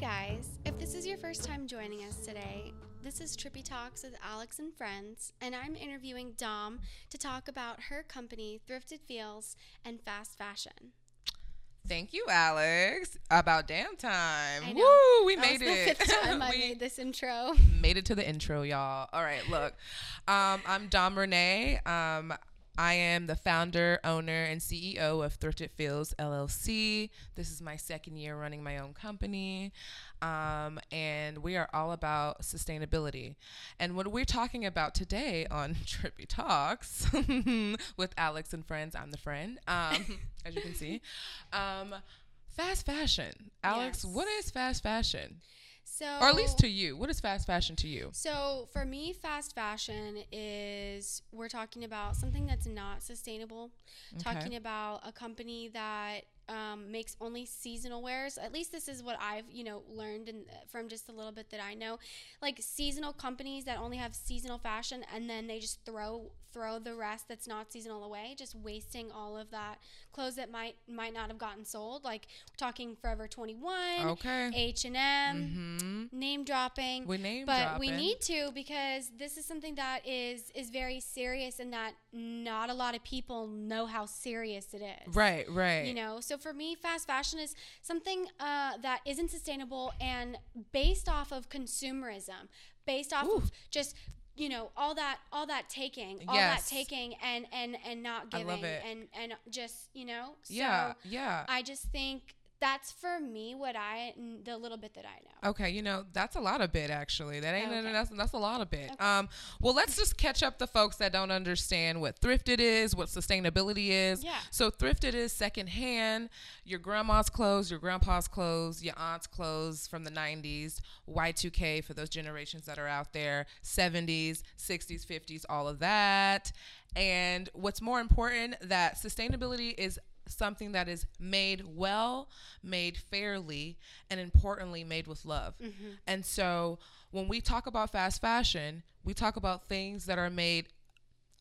guys, if this is your first time joining us today, this is Trippy Talks with Alex and Friends, and I'm interviewing Dom to talk about her company, Thrifted Feels and Fast Fashion. Thank you, Alex. About damn time. I know. Woo, we That made it. The fifth time I made this intro. made it to the intro, y'all. All right, look. Um, I'm Dom Renee. Um, I am the founder, owner, and CEO of Thrifted Feels LLC. This is my second year running my own company. Um, and we are all about sustainability. And what we're talking about today on Trippy Talks with Alex and friends, I'm the friend, um, as you can see. Um, fast fashion. Alex, Yes. what is fast fashion? So, Or at least to you. What is fast fashion to you? So for me, fast fashion is we're talking about something that's not sustainable. Okay. Talking about a company that um, makes only seasonal wares. At least this is what I've you know learned and from just a little bit that I know. Like seasonal companies that only have seasonal fashion and then they just throw throw the rest that's not seasonal away, just wasting all of that clothes that might might not have gotten sold. Like we're talking Forever 21, Okay. H and M, Mm-hmm. name dropping We name but we need to because this is something that is is very serious and that not a lot of people know how serious it is Right, right. you know so for me fast fashion is something uh, that isn't sustainable and based off of consumerism based off Ooh. of just you know all that all that taking all Yes. that taking and and and not I giving love it. and and just you know so yeah, yeah. i just think that's for me what i the little bit that i know Okay, you know that's a lot of bit actually. That ain't Okay. that's that's a lot of bit. Okay. Um, well, let's just catch up the folks that don't understand what thrifted is, what sustainability is. Yeah. So thrifted is secondhand, your grandma's clothes, your grandpa's clothes, your aunt's clothes from the '90s, Y2K for those generations that are out there, '70s, '60s, '50s, all of that. And what's more important, that sustainability is something that is made well, made fairly, and importantly, made with love. Mm-hmm. And so when we talk about fast fashion, we talk about things that are made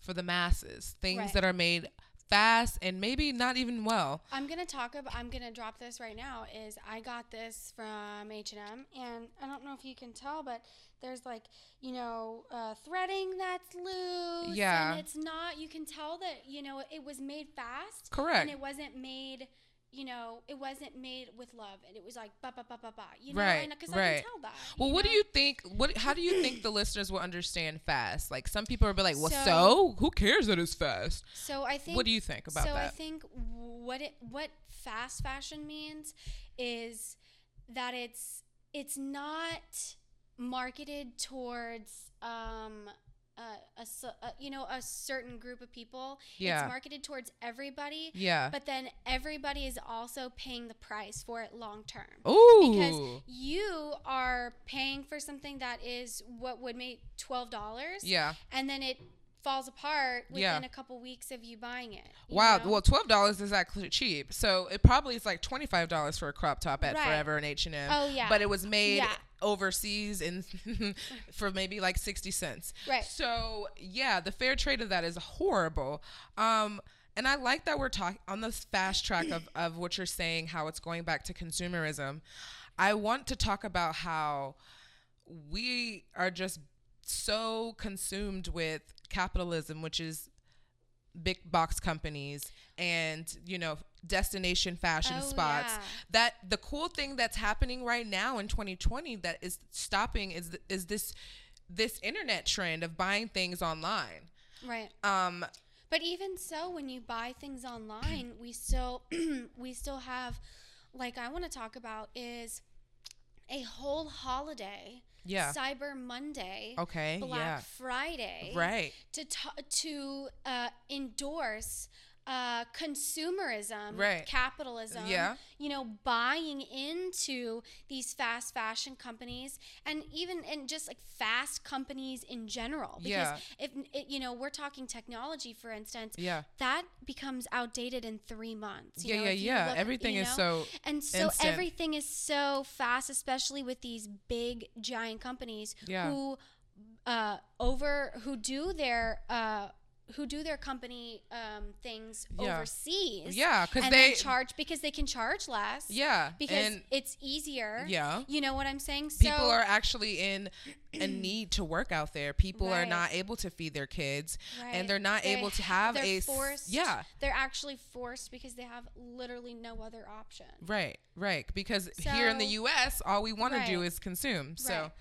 for the masses, things Right. that are made fast and maybe not even well. I'm gonna talk about. I'm gonna drop this right now. Is I got this from H and M, and I don't know if you can tell, but there's like you know uh, threading that's loose. Yeah. and it's not. You can tell that you know it was made fast. Correct. And it wasn't made. You know, it wasn't made with love, and it was like ba ba ba ba ba. You know, Right, Because I right. can tell that. Well, what do you think? What? How do you think the listeners will understand fast? Like some people are be like, "Well, so, So- who cares that it's fast?" So I think. What do you think about so I think what it what fast fashion means is that it's it's not marketed towards um a, a, a you know a certain group of people. Yeah. It's marketed towards everybody. Yeah. But then everybody is also paying the price for it long term. Ooh. Because you are paying for something that is what would make twelve dollars. yeah. And then it falls apart within Yeah. a couple weeks of you buying it. you Wow. know? Well, twelve dollars is actually cheap. So it probably is like twenty five dollars for a crop top at Right. Forever and H and M. Oh, yeah. But it was made Yeah. Overseas and for maybe like sixty cents. Right. So yeah, the fair trade of that is horrible. Um. And I like that we're talking on this fast track of, of what you're saying, how it's going back to consumerism. I want to talk about how we are just so consumed with capitalism, which is big box companies and you know destination fashion Oh, spots yeah. that the cool thing that's happening right now in 2020 that is stopping is is this this internet trend of buying things online Right. um But even so, when you buy things online, we still we still have, like I want to talk about is a whole holiday. Yeah. Cyber Monday. Okay, Black yeah. Friday. right To ta to uh, endorse. Uh, consumerism, Right. capitalism, Yeah. you know, buying into these fast fashion companies and even and just like fast companies in general. Because Yeah. if it, you know, we're talking technology, for instance, yeah that becomes outdated in three months. you yeah know, yeah yeah look- everything you is so and so instant. everything is so fast, especially with these big giant companies Yeah. who uh, over who do their uh, who do their company um, things Yeah. overseas. Yeah, because they- charge because they can charge less. Yeah, because it's easier. Yeah. you know what I'm saying. So, people are actually in a need to work out there. People are not able to feed their kids, Right. and they're not They able to have they're a forced, yeah. They're actually forced because they have literally no other option. Right, right. Because here in the U.S., all we want to do is consume. So, Right.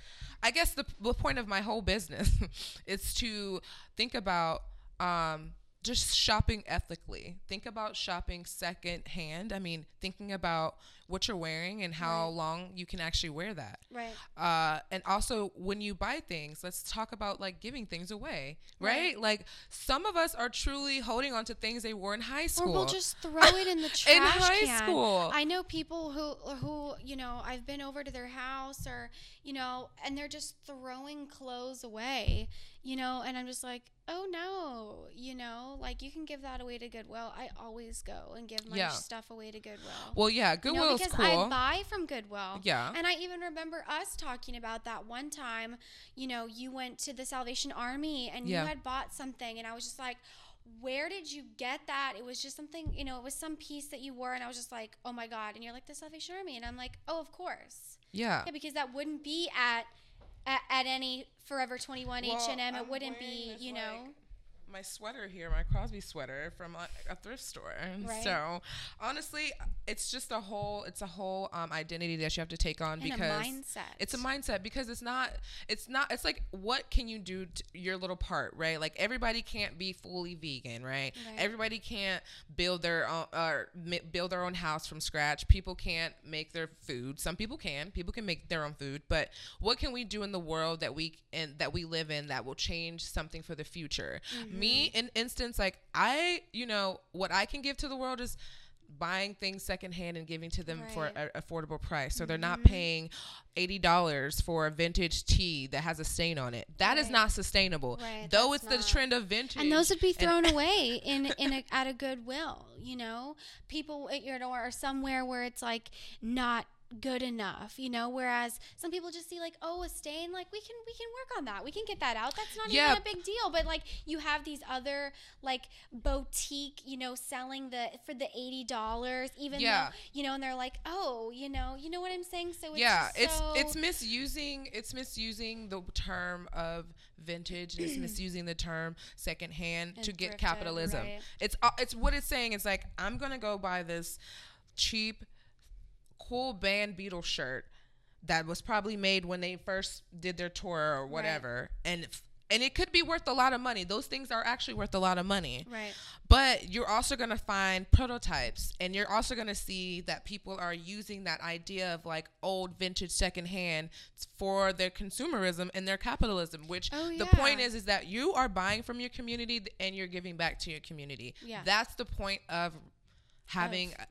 I guess the, the point of my whole business is to think about um, just shopping ethically. Think about shopping secondhand. I mean, thinking about what you're wearing and how Right. long you can actually wear that. Right. Uh, and also when you buy things, let's talk about like giving things away, right? Right. Like some of us are truly holding on to things they wore in high school. Or we'll just throw it in the trash In high can. school. I know people who who you know I've been over to their house or you know and they're just throwing clothes away, you know, and I'm just like, oh no, you know, like you can give that away to Goodwill. I always go and give my Yeah. stuff away to Goodwill. well, yeah, You know, because cool. I buy from Goodwill. Yeah. And I even remember us talking about that one time. You know, you went to the Salvation Army and Yeah. you had bought something, and I was just like, where did you get that? It was just something, you know, it was some piece that you wore, and I was just like, oh my God. And you're like, the Salvation Army. And I'm like, oh, of course. yeah. Yeah, because that wouldn't be at. At, at any Forever 21 Well, H&M, it wouldn't be, you like, know. My sweater here, my Crosby sweater from a, a thrift store. Right. So honestly, it's just a whole it's a whole um, identity that you have to take on And a because mindset. it's a mindset because it's not it's not it's like what can you do to your little part right like everybody can't be fully vegan right, Right. everybody can't build their own or mi- build their own house from scratch people can't make their food some people can people can make their own food but what can we do in the world that we and that we live in that will change something for the future me in instance like i you know what i can give to the world is buying things secondhand and giving to them for an affordable price. So they're not Mm-hmm. paying $80 for a vintage tee that has a stain on it. That is Right. not sustainable. Right, though it's the trend of vintage and those would be thrown away in in a, at a goodwill you know? People at your door or somewhere where it's like not good enough you know whereas some people just see like oh a stain like we can we can work on that we can get that out that's not Yeah. even a big deal but like you have these other like boutique you know selling the for the $80 even Yeah. though you know and they're like oh you know you know what i'm saying so it's yeah it's so- it's misusing it's misusing the term of vintage and it's misusing the term secondhand And to get capitalism right. it's uh, it's what it's saying it's like i'm gonna go buy this cheap cool band Beatle shirt that was probably made when they first did their tour or whatever. And and it could be worth a lot of money. Those things are actually worth a lot of money. Right. But you're also going to find prototypes and you're also going to see that people are using that idea of like old vintage secondhand for their consumerism and their capitalism which Oh, the point is is that you are buying from your community and you're giving back to your community. Yeah. that's the point of having a,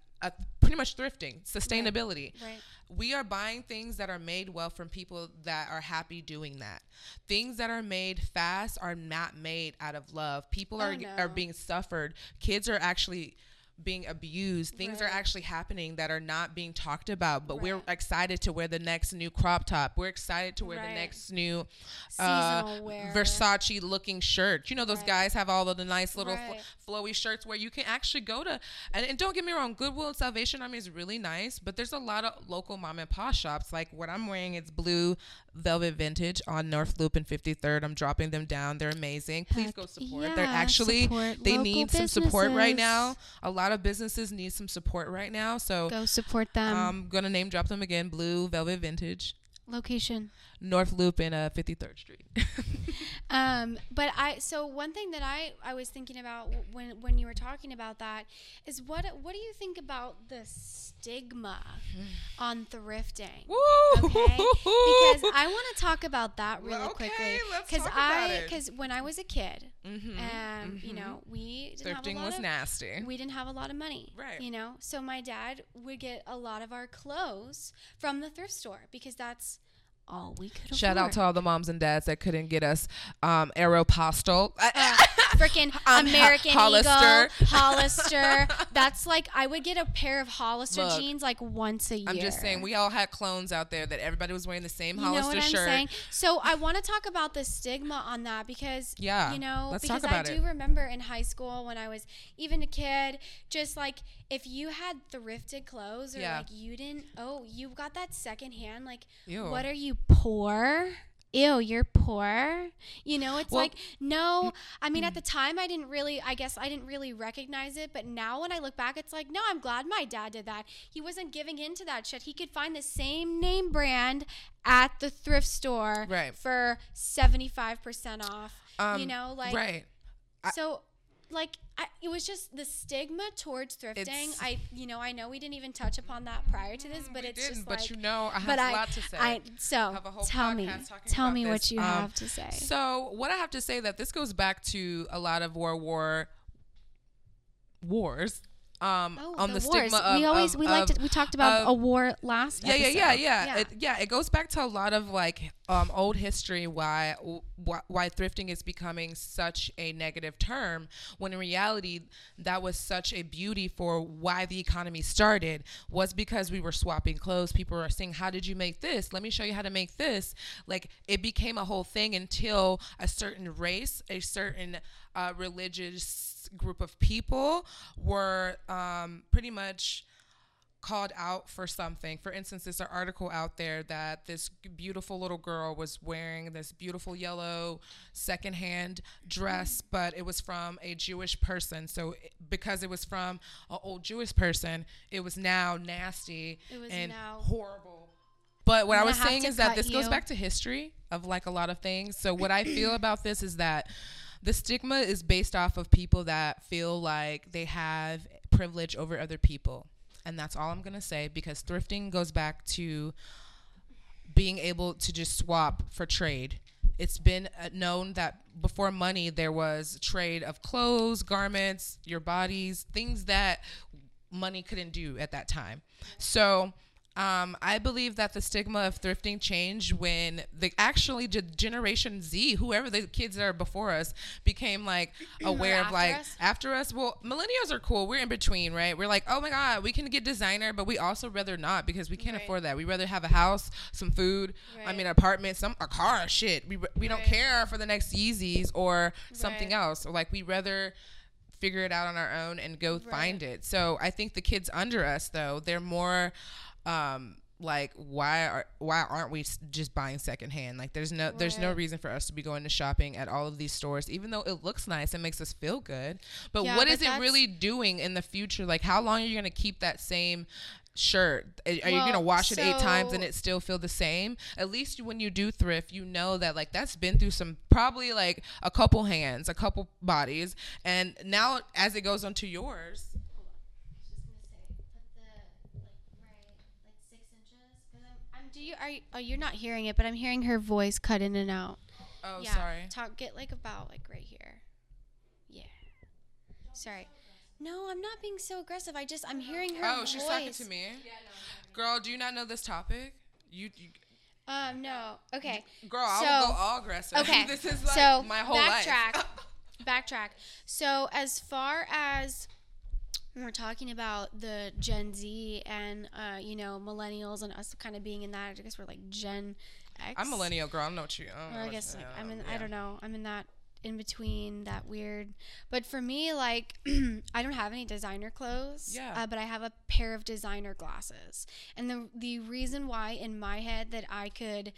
pretty much thrifting sustainability right we are buying things that are made well from people that are happy doing that. Things that are made fast are not made out of love. People Oh, are no. are being suffered. Kids are actually being abused. Things are actually happening that are not being talked about. But we're excited to wear the next new crop top. We're excited to wear the next new uh, Versace looking shirt. You know those Right. guys have all of the nice little fl- flowy shirts where you can actually go to and, and don't get me wrong goodwill and salvation army is really nice but there's a lot of local mom and pop shops like what i'm wearing is blue velvet vintage on north loop and 53rd i'm dropping them down. They're amazing. Please Heck go support. Yeah, they're actually support they need some support right now. A lot of businesses need some support right now. So go support them. I'm gonna name drop them again. Blue velvet vintage. Location. North loop and uh 53rd street Um, but I so one thing that I I was thinking about when when you were talking about that is what what do you think about the stigma on thrifting? Woo! Okay, because I want to talk about that really Well, okay, quickly. Because I because when I was a kid, Mhm, um, you mhm. know, we didn't have a thrifting lot was of, nasty we didn't have a lot of money. Right. You know, so my dad would get a lot of our clothes from the thrift store because that's all we could Shout out to all the moms and dads that couldn't get us um, Aeropostale. Uh, freaking Um, Ho- American Hollister. Eagle, Hollister. That's like I would get a pair of Hollister Look, jeans like once a year. I'm just saying, we all had clones out there that everybody was wearing the same You know Hollister what I'm shirt. saying? So I want to talk about the stigma on that because Yeah, you know, let's talk because about I it. do remember in high school when I was even a kid, just like if you had thrifted clothes or Yeah. like you didn't, oh, you've got that secondhand, like Ew. what are you poor? Ew, you're poor. You know, it's Well- like no. I mean, at the time, I didn't really. I guess I didn't really recognize it. But now, when I look back, it's like no. I'm glad my dad did that. He wasn't giving in to that shit. He could find the same name brand at the thrift store Right. for seventy five percent off. you Um, know, like right. So. Like I, it was just the stigma towards thrifting. It's- I, you know, I know we didn't even touch upon that prior to this, but we it's didn't, just but like you know, I have but a I, lot to say. I so have a whole tell me, tell me this. what you Um, have to say. So what I have to say that this goes back to a lot of World War wars. Um, oh, on the, the, stigma of we always of- we of- liked we talked about of- a war last. yeah, yeah, yeah, episode. yeah, It, yeah, it goes back to a lot of like um, old history why, why why thrifting is becoming such a negative term when in reality that was such a beauty for why the economy started was because we were swapping clothes. People were saying, "How did you make this? Let me show you how to make this." Like it became a whole thing until a certain race, a certain uh, religious group of people were um, pretty much called out for something. For instance, there's an article out there that this beautiful little girl was wearing this beautiful yellow secondhand dress, but it was from a Jewish person. So because it was from an old Jewish person, it was now nasty It was and now- horrible. But what I was saying is that this goes back to history of like a lot of things. So what I feel about this is that the stigma is based off of people that feel like they have privilege over other people. And that's all I'm going to say because thrifting goes back to being able to just swap for trade. It's been uh, known that before money, there was trade of clothes, garments, your bodies, things that money couldn't do at that time. So um, I believe that the stigma of thrifting changed when the actually ge- Generation Z, whoever the kids that are before us, became like aware of like us? after us. Well, millennials are cool. We're in between, right? We're like, oh my god, we can get designer, but we also rather not because we can't Right. afford that. We rather have a house, some food. I Right. mean, apartment, some a car. Shit, we we don't care for the next Yeezys or something Right. else. Or like we rather figure it out on our own and go Right. find it. So I think the kids under us though, they're more um like why are why aren't we just buying secondhand? Like there's no there's no reason for us to be going to shopping at all of these stores, even though it looks nice and makes us feel good. But Yeah, what but is it really doing in the future? Like how long are you gonna keep that same shirt? Are, are you gonna Well, wash it eight times and it still feel the same? At least when you do thrift, you know that like that's been through some probably like a couple hands, a couple bodies, and now as it goes onto yours. Do you are you, oh you're not hearing it, but I'm hearing her voice cut in and out. Oh, yeah. sorry. Talk get like about like right here. Yeah. Sorry. No, I'm not being so aggressive. I just I'm hearing her Oh, voice. she's talking to me. Girl, do you not know this topic? You, you Um no. Okay. girl, I will go all aggressive. Okay. this is like so my whole backtrack. life. backtrack. So as far as when we're talking about the Gen Z and uh, you know millennials and us kind of being in that, I guess we're like Gen X. I'm millennial, girl. I don't know what you. I, don't I guess like, I'm in. yeah. I don't know. I'm in that in between that weird. But for me, like I don't have any designer clothes. Yeah. Uh, but I have a pair of designer glasses, and the the reason why in my head that I could.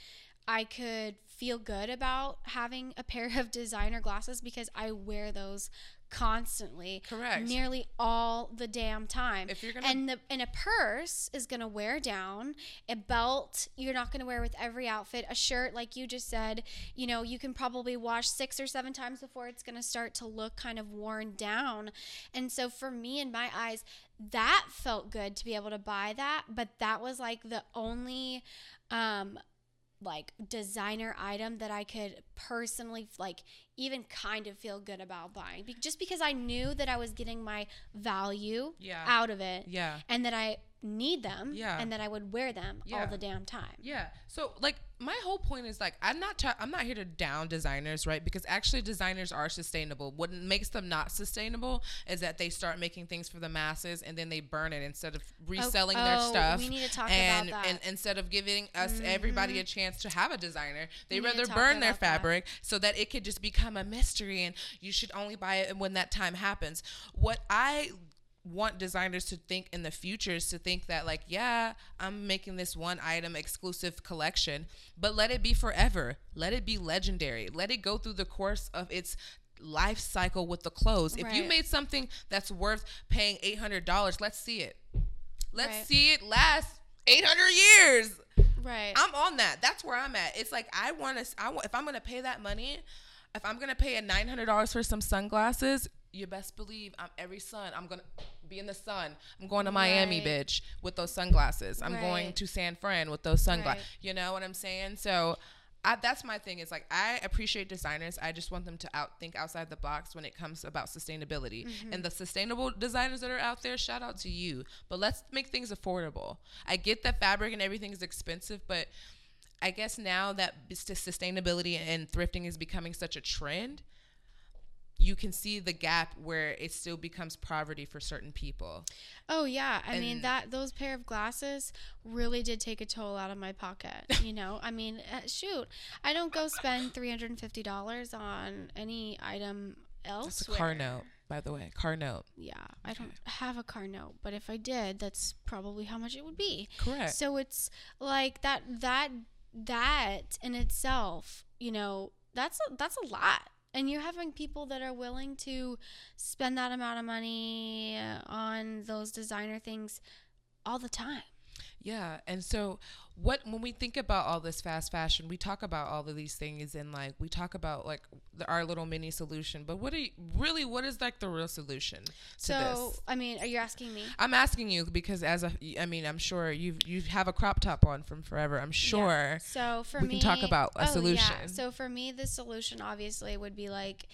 I could feel good about having a pair of designer glasses because I wear those constantly Correct. nearly all the damn time. If you're gonna- and the and a purse is gonna wear down. A belt you're not gonna wear with every outfit. A shirt like you just said you know you can probably wash six or seven times before it's gonna start to look kind of worn down. And so for me in my eyes that felt good to be able to buy that but that was like the only um like designer item that I could personally like even kind of feel good about buying Be- just because I knew that I was getting my value Yeah. out of it Yeah. and that I need them Yeah. and that I would wear them Yeah. all the damn time. Yeah. So like my whole point is like I'm not try- I'm not here to down designers, right? Because actually designers are sustainable. What makes them not sustainable is that they start making things for the masses and then they burn it instead of oh, reselling their oh, stuff. we need to talk and, about that. and instead of giving us everybody mm-hmm. a chance to have a designer, they We rather burn their about that. fabric so that it could just become a mystery and you should only buy it when that time happens. What I want designers to think in the future is to think that like yeah i'm making this one item exclusive collection but let it be forever let it be legendary let it go through the course of its life cycle with the clothes if you made something that's worth paying $800 let's see it let's Right. see it last 800 years Right. I'm on that. That's where I'm at. It's like I want to. I want if I'm gonna pay that money, if I'm gonna pay a nine hundred dollars for some sunglasses, you best believe I'm every sun. I'm gonna be in the sun. I'm going to Miami, Right. bitch, with those sunglasses. I'm going to San Fran with those sunglasses. Right. You know what I'm saying? So. I, that's my thing. Is like I appreciate designers. I just want them to out think outside the box when it comes about sustainability. Mm-hmm. And the sustainable designers that are out there, shout out to you. But let's make things affordable. I get that fabric and everything is expensive, but I guess now that sustainability and thrifting is becoming such a trend, you can see the gap where it still becomes poverty for certain people. Oh yeah, I mean that those pair of glasses really did take a toll out of my pocket. You know, I mean, uh, shoot, I don't go spend three hundred and fifty dollars on any item That's elsewhere. a car note, by the way. Car note. Yeah, I don't have a car note, but if I did, that's probably how much it would be. Correct. So it's like that that that in itself, you know, that's a, that's a lot. And you're having people that are willing to spend that amount of money on those designer things all the time. Yeah, and so what when we think about all this fast fashion, we talk about all of these things and like we talk about like the, our little mini solution. But what are you, really what is like the real solution to So, this? I mean, are you asking me? I'm asking you because as a I mean, I'm sure you you have a crop top on from forever. I'm sure. So for me, we me, can talk about a oh, solution. Yeah. So for me, the solution obviously would be like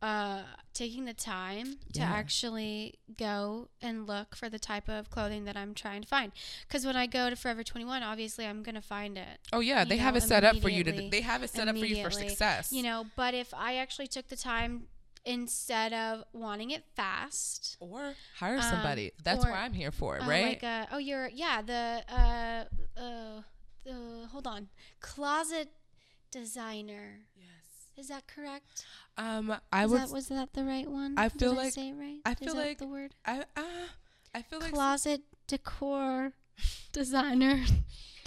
uh, taking the time to Yeah. actually go and look for the type of clothing that I'm trying to find. Because when I go to Forever 21, obviously I'm gonna find it. Oh yeah, they have know, it set up for you to. They have it set up for you for success. You know, but if I actually took the time instead of wanting it fast. or hire Um, somebody. That's or- what I'm here for, uh, right? Like uh, oh, you're yeah the uh uh the hold on closet designer. Is that correct? Um, I was. that, was that the right one? I Did feel I like- say it right. I Is feel that like the word I uh, I feel like closet decor designer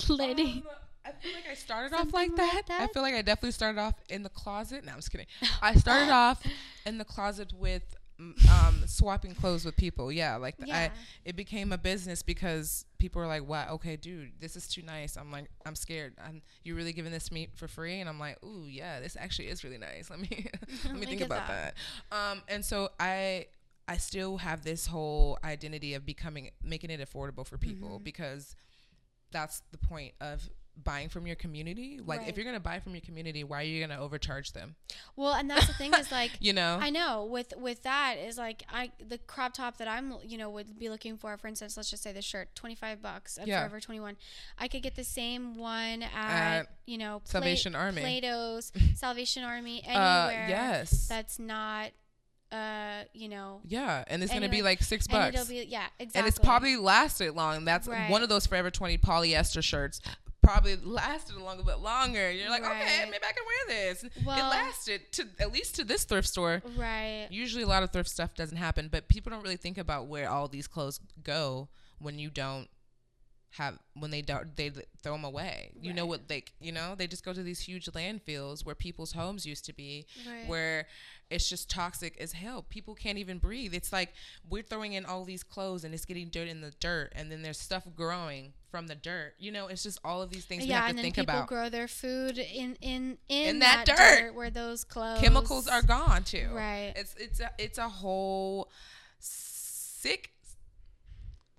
lady. Um, I feel like I started off Something like like that. I feel like I definitely started off in the closet. No, I'm just kidding. I started off in the closet with um, swapping clothes with people. Yeah, like the, I, it became a business because people are like, "Wow, okay, dude, this is too nice." I'm like, I'm scared. I'm, you really giving this to me for free? And I'm like, "Ooh, yeah, this actually is really nice. Let me let me think about that. that." Um, and so I. I still have this whole identity of becoming making it affordable for people Mm-hmm. because that's the point of buying from your community. Like Right. if you're gonna buy from your community, why are you gonna overcharge them? Well, and that's the thing is like You know? I know with with that is like I the crop top that I'm you know would be looking for for instance let's just say the shirt 25 bucks at Yeah. Forever 21 I could get the same one at, At you know Pla- Salvation Army. Plato's Salvation Army uh, anywhere yes. that's not uh you know yeah, and it's gonna be like six and bucks, it'll be yeah exactly and it's probably lasted long. That's Right. one of those Forever Twenty polyester shirts. Probably lasted a little bit longer. You're like, okay, maybe I can wear this. it lasted to at least to this thrift store. right Usually, a lot of thrift stuff doesn't happen, but people don't really think about where all these clothes go when you don't have when they don't they throw them away. You know what they you know they just go to these huge landfills where people's homes used to be, Right. where it's just toxic as hell. People can't even breathe. It's like we're throwing in all these clothes and it's getting dirt in the dirt, and then there's stuff growing from the dirt. You know, it's just all of these things we have and to think people about. People grow their food in in in, In that that, dirt. where those clothes Chemicals are gone too. Right. It's it's a it's a whole sick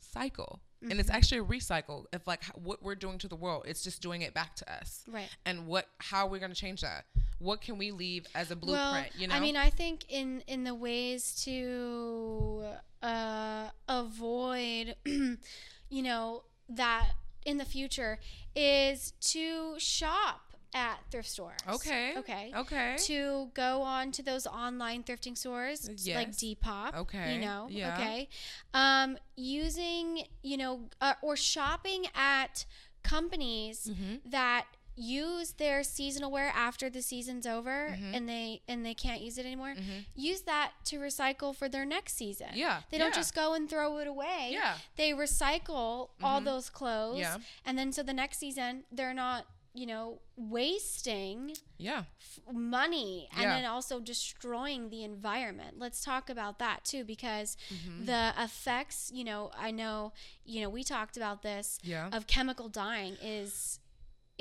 cycle. And it's Mm-hmm. actually a recycle of like what we're doing to the world. It's just doing it back to us. right And what how are we going to change that? What can we leave as a blueprint, well, you know? I mean, I think in in the ways to uh, avoid, you know, that in the future is to shop at thrift stores. Okay. Okay. Okay. To go on to those online thrifting stores like Depop. Okay, You know. yeah. Okay. Um, using you know uh, or shopping at companies Mm-hmm. that use their seasonal wear after the season's over Mm-hmm. and they and they can't use it anymore use that to recycle for their next season Yeah, they don't yeah. just go and throw it away Yeah. they recycle all those clothes Yeah. and then so the next season they're not you know wasting Yeah. f- money and Yeah. then also destroying the environment. Let's talk about that too because Mm-hmm. the effects, you know, I know, you know, we talked about this Yeah. of chemical dyeing is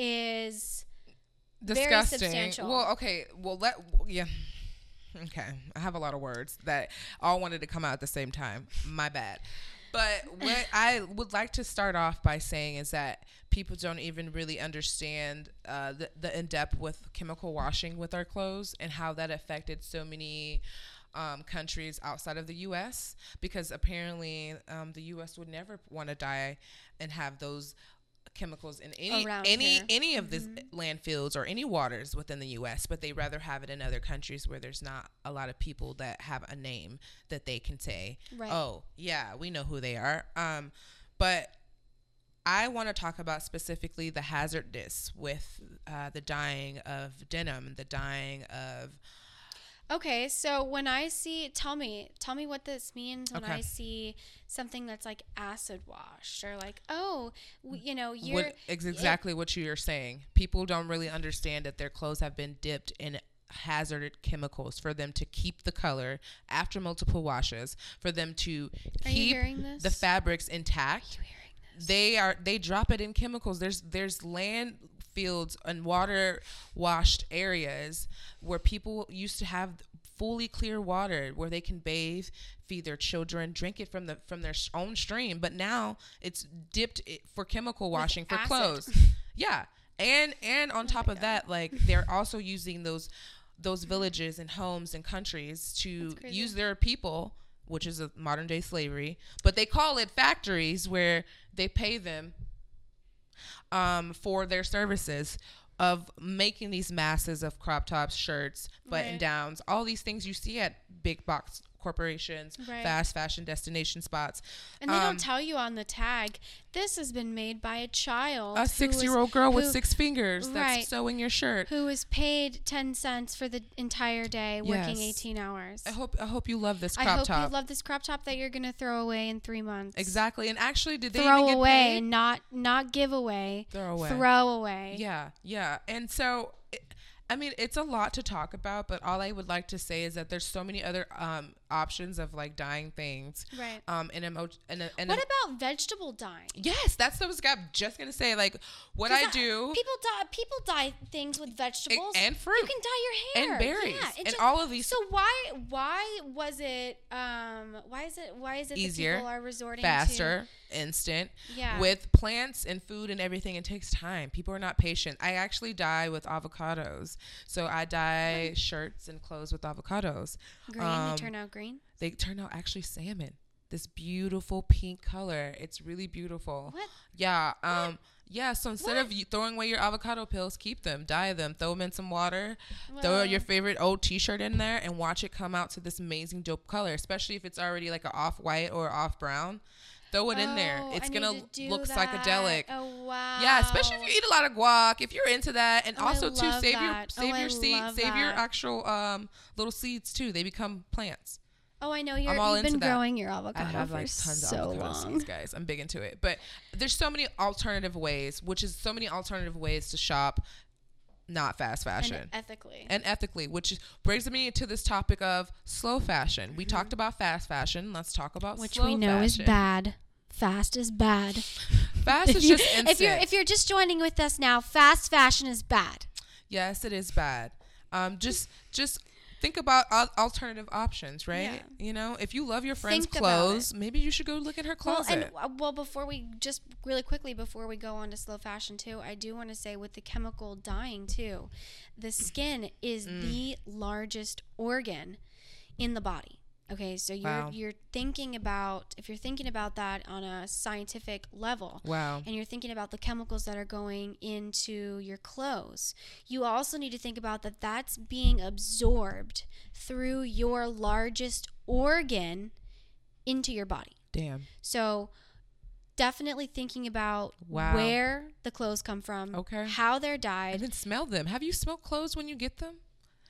is very disgusting. substantial. Well, okay. Well, let yeah. Okay, I have a lot of words that all wanted to come out at the same time. My bad. But what I would like to start off by saying is that people don't even really understand uh, the, the in depth with chemical washing with our clothes and how that affected so many um, countries outside of the U.S. Because apparently um, the U.S. would never want to dye and have those chemicals in any Around any here. any of these landfills or any waters within the US but they rather have it in other countries where there's not a lot of people that have a name that they can say Right. oh yeah we know who they are um but I want to talk about specifically the hazardness with uh, the dyeing of denim, the dyeing of Okay, so when I see tell me, tell me what this means when Okay. I see something that's like acid washed or like, oh, w- you know, you're what ex- exactly what you're saying. People don't really understand that their clothes have been dipped in hazardous chemicals for them to keep the color after multiple washes, for them to Are keep the fabrics intact. hearing this? They are they drop it in chemicals. There's there's land fields and water washed areas where people used to have fully clear water where they can bathe, feed their children, drink it from the from their own stream. But now it's dipped for chemical washing for acid. clothes. Yeah, and and on oh top my of that, like they're also using those those villages and homes and countries to use their people, which is a modern day slavery, but they call it factories where they pay them um, for their services of making these masses of crop tops, shirts, button Right. downs, all these things you see at big box corporations, Right. fast fashion destination spots. And they Um, don't tell you on the tag, this has been made by a child. a six year old girl with six fingers that's sewing your shirt. Who was paid 10 cents for the entire day, working Yes. 18 hours. I hope I hope you love this crop top. I hope top. you love this crop top that you're going to throw away in three months. exactly. And actually, did they Throw even get away, paid? not not give away. Throw away. Throw away. Yeah, yeah. And so, it, I mean, it's a lot to talk about, but all I would like to say is that there's so many other um, options of like dyeing things. Right. Um, in a, mo- in a, in What a about vegetable dyeing? yes, that's what I was I'm just gonna say. Like, what I do People dye people dye things with vegetables and fruit. You can dye your hair and berries yeah, and all of these So why why was it um why is it why is it Easier, that people are resorting faster, instant. Yeah. With plants and food and everything, it takes time. People are not patient. I actually dye with avocados, so I dye shirts and clothes with avocados. green Um, they turn out green? They turn out actually salmon. This beautiful pink color. It's really beautiful. What? Yeah. Um. Yeah. So instead of throwing away your avocado pills, keep them, dye them, throw them in some water, throw your favorite old T-shirt in there, and watch it come out to this amazing dope color. Especially if it's already like an off white or off brown, throw it in there. Oh, It's I gonna to look that. psychedelic. Oh wow. Yeah, especially if you eat a lot of guac. If you're into that, and Oh, also too, save your save Oh, your seed, love save your actual um little seeds too. They become plants. Oh, I know you're. all You've been that. growing your I avocado have for like tons so of avocado long. seeds, guys. I'm big into it. But there's so many alternative ways, which is so many alternative ways to shop, not fast fashion. And ethically. And ethically, which is, brings me to this topic of slow fashion. We talked about fast fashion. Let's talk about Mm-hmm. which we know is bad. Fast is bad. Fast is just instant. if you're if you're just joining with us now, fast fashion is bad. yes, it is bad. Um, just just think about al- alternative options, right? Yeah. You know, if you love your friend's Think clothes, maybe you should go look at her Well, and well, before we just really quickly before we go on to slow fashion too, I do want to say with the chemical dyeing too, the skin is Mm. the largest organ in the body. Okay, so you're Wow. you're thinking about if you're thinking about that on a scientific level, Wow. and you're thinking about the chemicals that are going into your clothes. You also need to think about that that's being absorbed through your largest organ into your body. Damn. So definitely thinking about Wow. where the clothes come from, Okay. how they're And dyed. then smell them. Have you smelled clothes when you get them?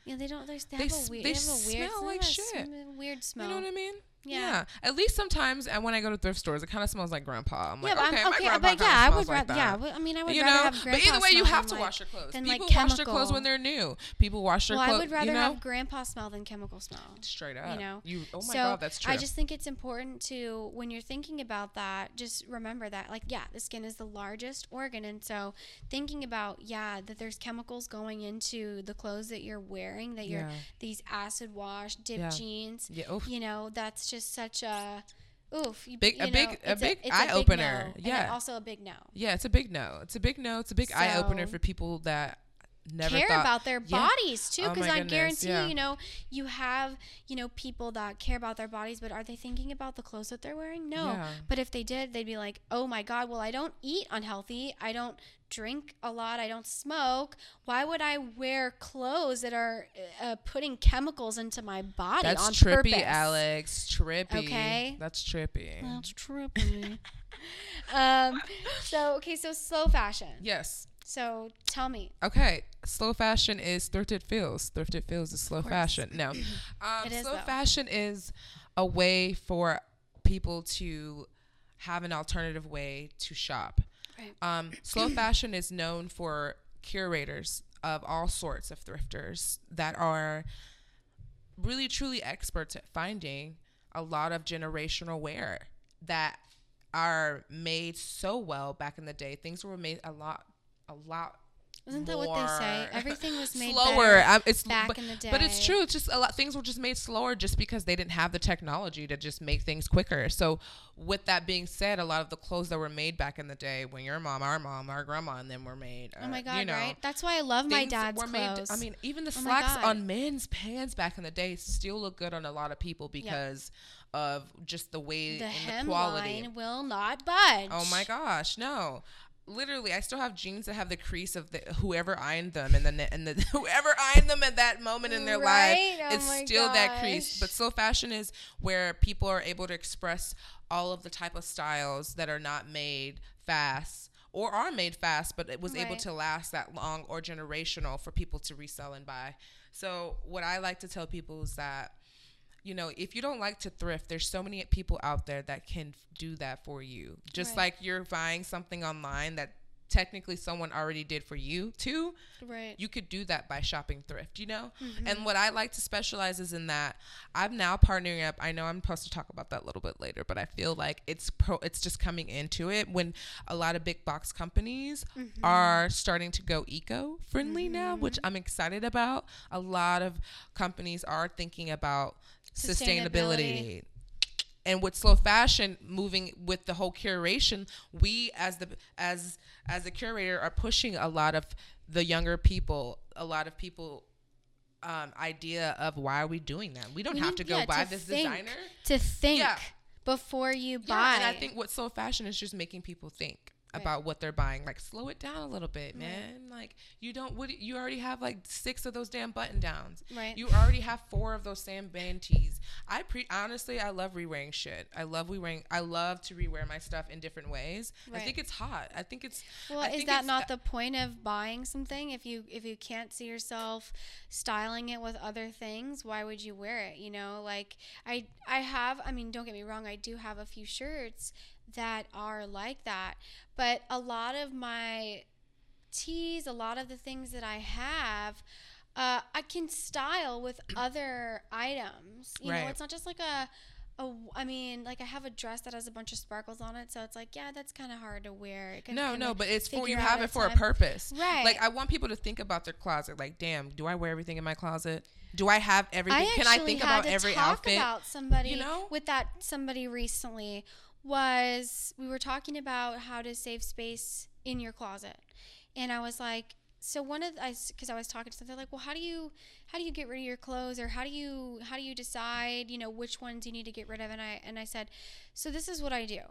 Yeah, they don't. There's, they, They have a weird. they They, have a weird. smell like a shit. weird smell. You know what I mean? Yeah. At least sometimes, and when I go to thrift stores, it kind of smells like grandpa. I'm like, yeah, but okay, I'm, my okay, grandpa but yeah, I would like rather. that. Yeah, but, I mean, I would you rather know, have but either way, you have to like- wash your clothes. People like, wash their clothes when they're new. People wash their clothes. Well, clothes. I would rather you know? have grandpa smell than chemical smell. straight up. You know? You. Oh my so god, that's true. I just think it's important to when you're thinking about that, just remember that like yeah, the skin is the largest organ and so thinking about yeah, that there's chemicals going into the clothes that you're wearing that you're yeah. these acid wash dip Yeah. jeans, Yeah. Oof. you know, that's just such a oof, you, Big- you a know, big- a big it's eye-opener. no, and Yeah. also a big no. Yeah, it's a big no. It's a big no. It's a big eye opener for people that never care thought. about their Yeah. bodies too Oh because my i guarantee yeah. you know you have you know people that care about their bodies but are they thinking about the clothes that they're wearing no Yeah. but if they did they'd be like oh my god well i don't eat unhealthy i don't drink a lot i don't smoke why would i wear clothes that are uh, putting chemicals into my body That's on trippy, purpose Alex. Trippy. Okay. That's trippy. that's trippy um so okay so slow fashion yes. so tell me Okay, slow fashion is thrifted feels. Thrifted feels is slow fashion. No, um, It is, slow though. fashion is a way for people to have an alternative way to shop. Right. Um, slow fashion is known for curators of all sorts of thrifters that are really truly experts at finding a lot of generational wear that are made so well back in the day. Things were made a lot, a lot. Isn't that what they say? Everything was made slower. Um, it's back but, in the day. but it's true. It's just a lot. Things were just made slower just because they didn't have the technology to just make things quicker. So, with that being said, a lot of the clothes that were made back in the day, when your mom, our mom, our grandma, and them were made. Oh my uh, god, you know, right? That's why I love my dad's were clothes. Made, I mean, even the Oh slacks on men's pants back in the day still look good on a lot of people because of just the way the and the quality. hemline will not budge. Oh my gosh, no. Literally, I still have jeans that have the crease of the whoever ironed them, and the and the whoever ironed them at that moment in their Right? life, Oh it's still that crease. But slow fashion is where people are able to express all of the type of styles that are not made fast or are made fast, but it was able to last that long or generational for people to resell and buy. So what I like to tell people is that you know, if you don't like to thrift, there's so many people out there that can do that for you. Just Right. like you're buying something online that technically someone already did for you too, Right. you could do that by shopping thrift, you know? Mm-hmm. And what I like to specialize is in that I'm now partnering up. I know I'm supposed to talk about that a little bit later, but I feel like it's pro it's just coming into it when a lot of big box companies Mm-hmm. are starting to go eco friendly now, which I'm excited about. A lot of companies are thinking about sustainability Sustainability. and with slow fashion moving with the whole curation we as the as as a curator are pushing a lot of the younger people a lot of people um, idea of why are we doing that we don't We have to go yeah, buy to this think. designer To think Yeah. before you buy. yeah and i think what slow fashion is just making people think Right. about what they're buying like slow it down a little bit man like you don't what you already have like six of those damn button downs Right. you already have four of those Sam band tees. I pre honestly, I love re-wearing shit. I love re-wearing. I love to re-wear my stuff in different ways. I think it's hot. I think it's. Well, I is that not uh, the point of buying something? If you if you can't see yourself styling it with other things, why would you wear it? You know, like I I have. I mean, don't get me wrong. I do have a few shirts that are like that, but a lot of my tees, a lot of the things that I have. Uh, I can style with other items. You know, it's not just like a, a. I mean, like I have a dress that has a bunch of sparkles on it, so it's like, yeah, that's kind of hard to wear. No, no, but it's for you have it for a purpose. Right. Like I want people to think about their closet. Like, damn, do I wear everything in my closet? Do I have everything? I Can I think had about to every talk outfit? about somebody you know? with that somebody recently was we were talking about how to save space in your closet, and I was like, so one of the, I because I was talking to them, they're like, well, how do you how do you get rid of your clothes? Or how do you how do you decide you know which ones you need to get rid of? And i and i said so this is what i do.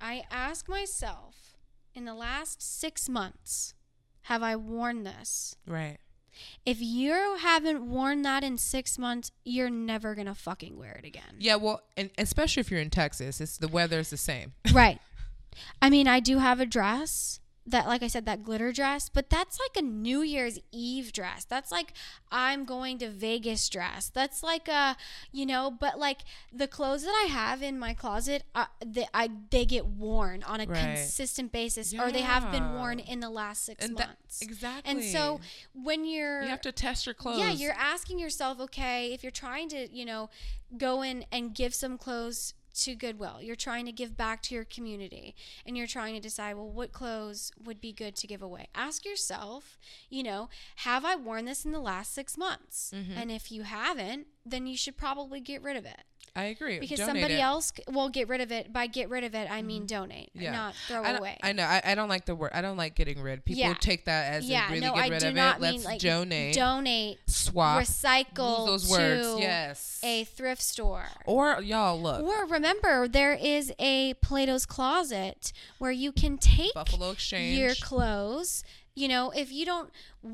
I ask myself in the last six months have i worn this? Right. If you haven't worn that in six months you're never gonna fucking wear it again Yeah. Well, and especially if you're in Texas, it's the weather's the same. right i mean i do have a dress that like i said that glitter dress but that's like a new year's eve dress that's like i'm going to vegas dress that's like a you know but like the clothes that i have in my closet uh, they, I, they get worn on a Right. consistent basis or they have been worn in the last six And that- months exactly. and so when you're you have to test your clothes. yeah, you're asking yourself, okay, if you're trying to, you know, go in and give some clothes to Goodwill, you're trying to give back to your community, and you're trying to decide, well, what clothes would be good to give away. Ask yourself, you know, have I worn this in the last six months? Mm-hmm. And if you haven't, then you should probably get rid of it I agree. because Donate somebody it. else will get rid of it. By get rid of it, I mean mm-hmm. donate, Yeah. not throw I, away. I know. I, I don't like the word. I don't like getting rid. People Yeah. take that as yeah, really no, get I rid do of not it. mean Let's like donate, donate, swap, recycle those to words. Yes. a thrift store. or y'all look. Or remember, there is a Plato's Closet where you can take Buffalo Exchange. your clothes. You know, if you don't,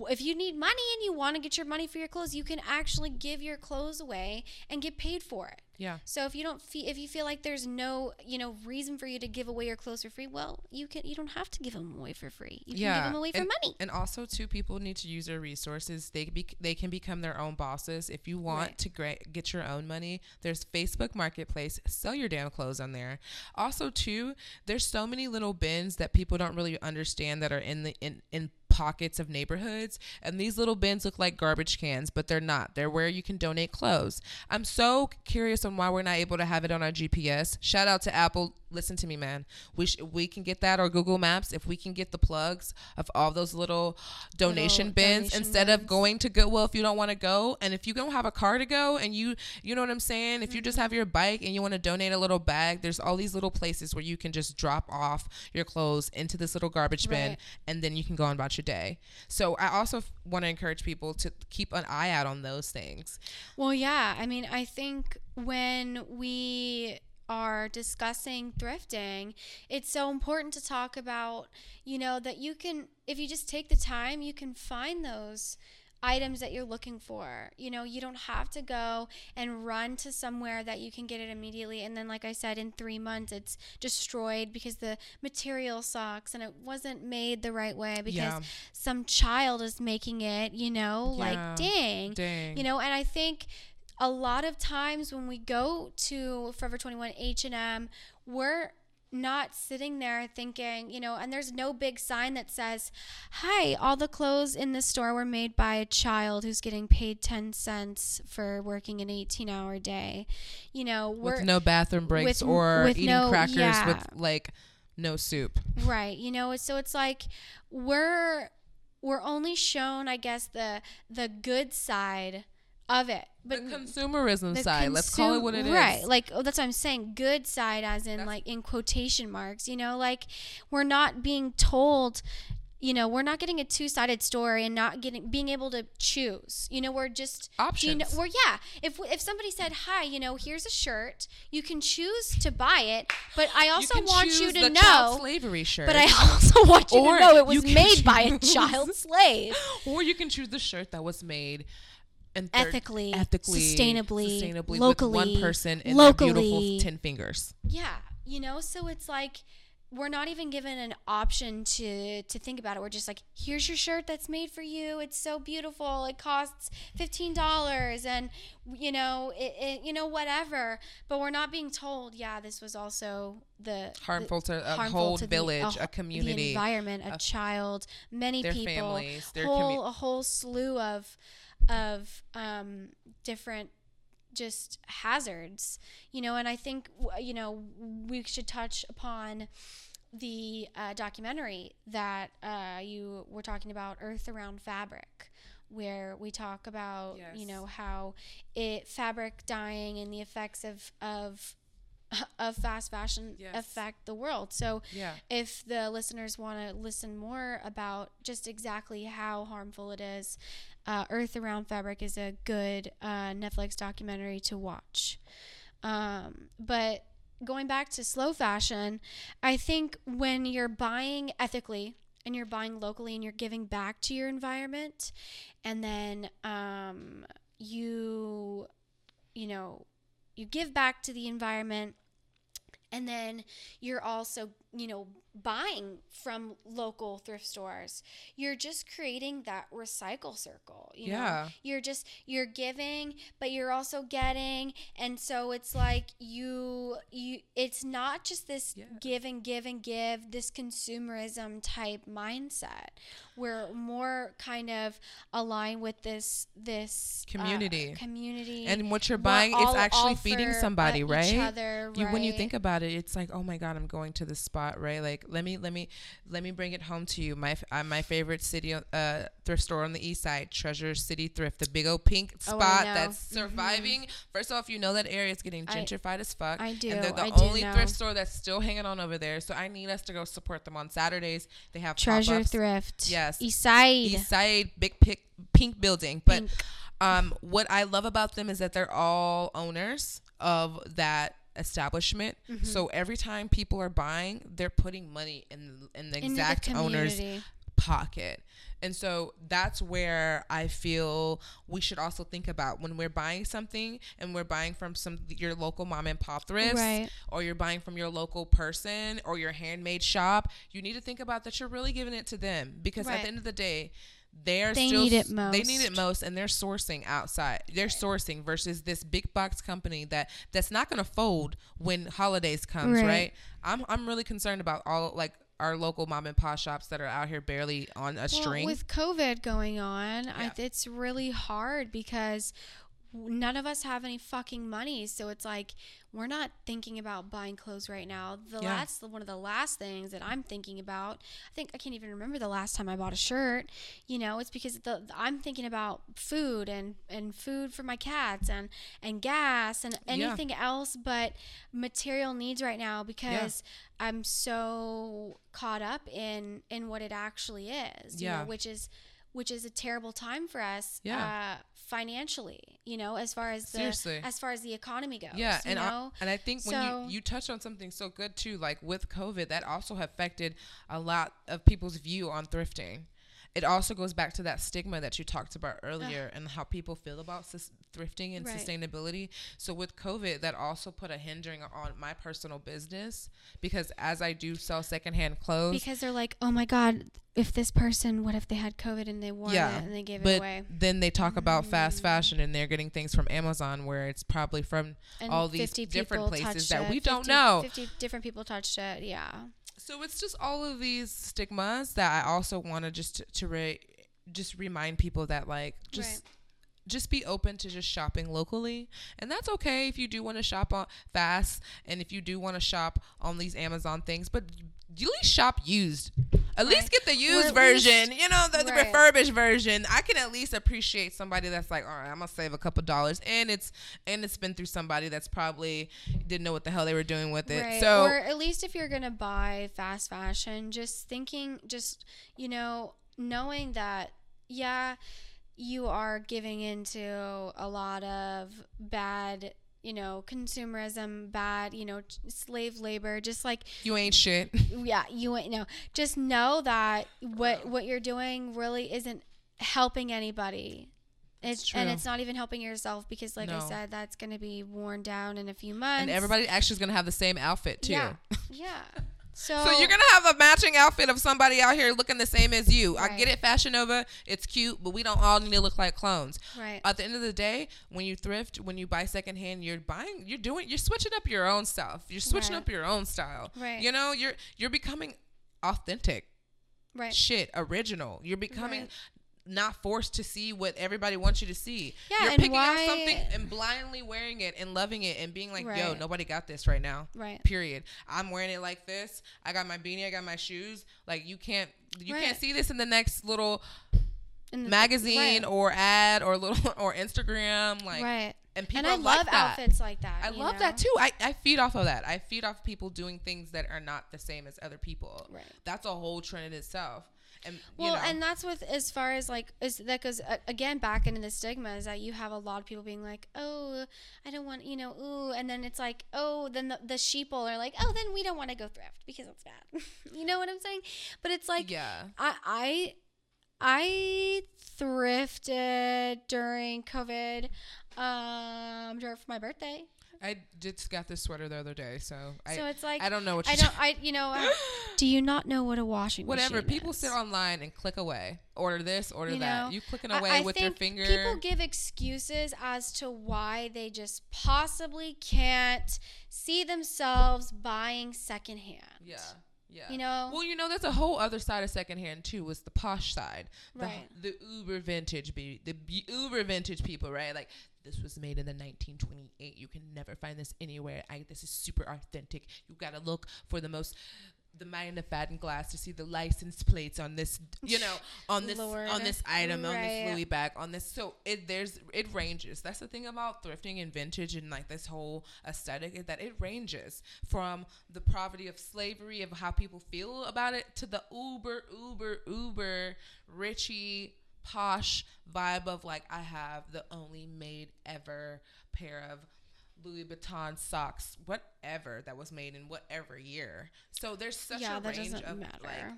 if you need money and you want to get your money for your clothes, you can actually give your clothes away and get paid for it. Yeah. So if you don't feel, if you feel like there's no, you know, reason for you to give away your clothes for free, well, you can, you don't have to give them away for free. You can give them away for and, money. And also, too, people need to use their resources. They be, they can become their own bosses. If you want Right. to gra- get your own money, there's Facebook Marketplace. Sell your damn clothes on there. Also, too, there's so many little bins that people don't really understand that are in the in in pockets of neighborhoods and these little bins look like garbage cans but they're not. They're where you can donate clothes. I'm so curious on why we're not able to have it on our gps shout out to apple. Listen to me man. We sh- we can get that or google maps if we can get the plugs of all those little donation Little bins donation instead of going to goodwill if you don't want to go. And if you don't have a car to go and you you know what i'm saying? If you just have your bike and you want to donate a little bag there's all these little places where you can just drop off your clothes into this little garbage bin and then you can go on about your day. So I also want to encourage people to keep an eye out on those things. Well, yeah. I mean, I think when we are discussing thrifting, it's so important to talk about, you know, that you can, if you just take the time, you can find those items that you're looking for. You know, you don't have to go and run to somewhere that you can get it immediately. And then, like I said, in three months, it's destroyed because the material sucks and it wasn't made the right way because Yeah. some child is making it, you know, Yeah. like, dang. Dang. You know, and I think a lot of times when we go to Forever 21 H&M, we're not sitting there thinking, you know, and there's no big sign that says, "Hi, all the clothes in this store were made by a child who's getting paid 10 cents for working an 18-hour day." You know, with no bathroom breaks with- or with eating no- crackers yeah. with like no soup. Right. You know, so it's like we're we're only shown, I guess, the the good side of it. The But consumerism the side. Let's call it what it is. Right. Like oh, that's what I'm saying. Good side as in That's- like in quotation marks, you know, like we're not being told you know, we're not getting a two-sided story and not getting being able to choose. You know, we're just do You know, Options. we're yeah. If if somebody said, "Hi, you know, here's a shirt. You can choose to buy it, but I also can want you to the know slavery shirt. but I also want you Or to know it was made by a child slave. or you can choose the shirt that was made and third- Ethically, ethically, sustainably, sustainably locally, with one person and locally. beautiful ten fingers. Yeah, you know, so it's like we're not even given an option to to think about it. We're just like, here's your shirt that's made for you. It's so beautiful. It costs fifteen dollars, and you know, it, it, you know, whatever. But we're not being told, yeah, this was also the Harmful to a harmful whole to the- village, oh, a, a community, the environment, a a- child, many people, families, whole commu- a whole slew of of um, different just hazards, you know. And I think you know we should touch upon the uh, documentary that uh, you were talking about, Earth Around Fabric. Where we talk about, you know, how it fabric dyeing and the effects of of of fast fashion Yes. affect the world. So Yeah. if the listeners want to listen more about just exactly how harmful it is, uh, Earth Around Fabric is a good uh, Netflix documentary to watch. Um, but going back to slow fashion, I think when you're buying ethically and you're buying locally and you're giving back to your environment, and then um, you, you know, you give back to the environment and then you're also you know buying from local thrift stores you're just creating that recycle circle you know Yeah. you're just you're giving but you're also getting and so it's like you you it's not just this Yeah. give and give and give this consumerism type mindset we're more kind of aligned with this this uh, Community. community And what you're We're buying is all- actually all feeding somebody, uh, right? each other, you when you think about it it's like oh my god i'm going to this spot right like let me let me let me bring it home to you my uh, my favorite city uh thrift store on the east side treasure city thrift the big old pink Oh, I spot know. that's Mhm. surviving first off you know that area is getting I- gentrified as fuck I do, and they're the I only thrift store that's still hanging on over there so i need us to go support them on saturdays they have treasure pop-ups. thrift Yes. east side east side big pick, pink building but Pink. um, what I love about them is that they're all owners of that establishment. Mm-hmm. So every time people are buying, they're putting money in in the exact the owner's pocket. And so that's where I feel we should also think about when we're buying something and we're buying from some your local mom and pop thrifts Right. or you're buying from your local person or your handmade shop, you need to think about that you're really giving it to them because at the end of the day, they're They still need it most. They need it most. and they're sourcing outside. They're sourcing versus this big box company that that's not going to fold when holidays comes, Right. right? I'm I'm really concerned about all like our local mom and pop shops that are out here barely on a Well, string. with COVID going on, I, it's really hard because none of us have any fucking money. So it's like we're not thinking about buying clothes right now. The Yeah. last one of the last things that I'm thinking about, I think I can't even remember the last time I bought a shirt. You know, it's because the I'm thinking about food and and food for my cats and and gas and anything else but material needs right now because I'm so caught up in in what it actually is. You Yeah. know, which is which is a terrible time for us Yeah. uh, financially you know as far as the Seriously. as far as the economy goes Yeah, you and know I, and I think when So- you you touched on something so good too, like with COVID, that also affected a lot of people's view on thrifting. It also goes back to that stigma that you talked about earlier and how people feel about sus- thrifting and Right. sustainability. So with COVID, that also put a hindering on my personal business because as I do sell secondhand clothes, because they're like oh my god if this person what if they had covid and they wore yeah, it and they gave it but away then they talk about fast Mm. fashion and they're getting things from Amazon where it's probably from and all these different places that it, we don't 50 know. 50 different people touched it yeah So it's just all of these stigmas that I also want to just to re- just remind people that like just Right. Just be open to just shopping locally, and that's okay if you do want to shop on fast and if you do want to shop on these Amazon things, but at least shop used. At least get the used version, you know, the, the Right. refurbished version. I can at least appreciate somebody that's like, all right, I'm gonna save a couple dollars, and it's and it's been through somebody that's probably didn't know what the hell they were doing with it. Right. So or at least if you're gonna buy fast fashion, just thinking, just you know, knowing that, yeah, you are giving into a lot of bad, you know, consumerism, bad, you know, slave labor. Just like, you ain't shit. yeah, you ain't know. Just know that what what you're doing really isn't helping anybody. It's, and true. it's not even helping yourself because, like I said, that's going to be worn down in a few months. and everybody actually is gonna have the same outfit too. Yeah. Yeah. So, So you're gonna have a matching outfit of somebody out here looking the same as you. I get it, Fashion Nova, it's cute, but we don't all need to look like clones. right. At the end of the day, when you thrift, when you buy secondhand, you're buying, you're doing, you're switching up your own stuff. You're switching Right. up your own style. Right. You know, you're you're becoming authentic, right. shit, original. You're becoming. Right. Not forced to see what everybody wants you to see. Yeah, You're and picking out why- something and blindly wearing it and loving it and being like, "Yo, nobody got this right now." Right. period i'm wearing it like this i got my beanie i got my shoes like you can't you can't see this in the next little the- magazine right. or ad or little or instagram like right. and people And I love outfits like that. i love know? that too I, I feed off of that i feed off people doing things that are not the same as other people Right. that's a whole trend in itself And, you Well, know, and that's with as far as like is that goes uh, again back into the stigma is that you have a lot of people being like, oh, I don't want you know, ooh, and then it's like, oh, then the, the sheeple are like, oh, then we don't want to go thrift because it's bad. you know what I'm saying? But it's like, yeah. I I I thrifted during COVID, um, during for my birthday. I just got this sweater the other day, so I it's like I don't know what I don't I you know uh, do you not know what a washing whatever. People is? sit online and click away. Order this, order You that. know, You clicking away I with your finger. People give excuses as to why they just possibly can't see themselves buying secondhand. yeah. Yeah. You know? Well, you know, there's a whole other side of secondhand too. Was the posh side, the, Right. the uber vintage, be the b- uber vintage people, right? Like this was made in the 1928. You can never find this anywhere. I this is super authentic. You gotta look for the most. The magnifying glass to see the license plates on this, you know, on this Lord. on this item, on this Louis bag, on this. So it there's it ranges. That's the thing about thrifting and vintage and like this whole aesthetic is that it ranges from the poverty of slavery of how people feel about it to the uber uber uber richy posh vibe of like I have the only made ever pair of Louis Vuitton socks, whatever that was made in whatever year. So there's such yeah, a range of matter. like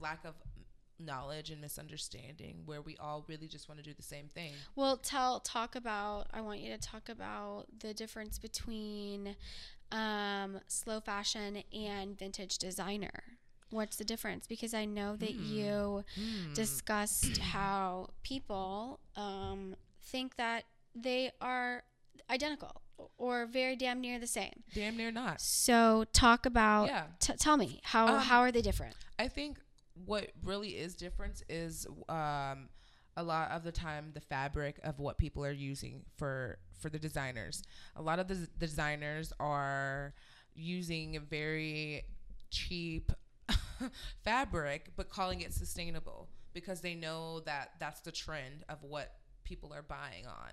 lack of knowledge and misunderstanding where we all really just want to do the same thing. Well, tell talk about. I want you to talk about the difference between um, slow fashion and vintage designer. What's the difference? Because I know that Hmm. you Hmm. discussed how people um, think that they are identical or very damn near the same. Damn near not. So talk about. Yeah. T- tell me how Um, how are they different? I think what really is different is um, a lot of the time the fabric of what people are using for for the designers. A lot of the, the designers are using very cheap fabric, but calling it sustainable because they know that that's the trend of what people are buying on.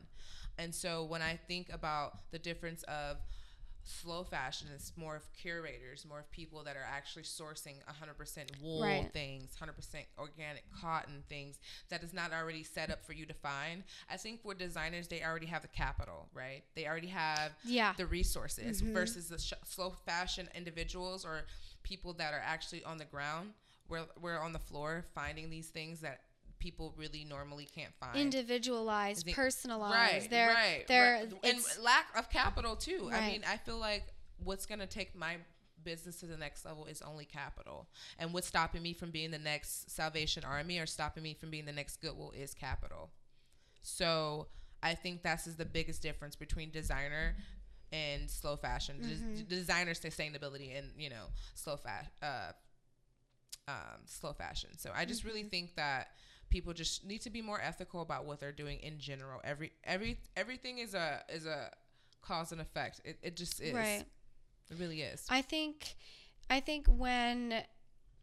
And so when I think about the difference of slow fashion, it's more of curators, more of people that are actually sourcing 100% wool Right. things, 100% organic cotton things that is not already set up for you to find. I think for designers, they already have the capital, right? They already have Yeah. the resources Mhm. versus the sh- slow fashion individuals or people that are actually on the ground. We're, we're on the floor finding these things that people really normally can't find. Individualized, think- personalized. right, they're right, they're right. and lack of capital too. Right. I mean, I feel like what's gonna take my business to the next level is only capital, and what's stopping me from being the next Salvation Army or stopping me from being the next Goodwill is capital. So I think that's is the biggest difference between designer and slow fashion. Des- Mhm. designer sustainability and you know slow fa- uh, um, slow fashion. So I just really Mhm. think that people just need to be more ethical about what they're doing in general. Every every everything is a is a cause and effect. It, it just is. right. It really is. I think I think when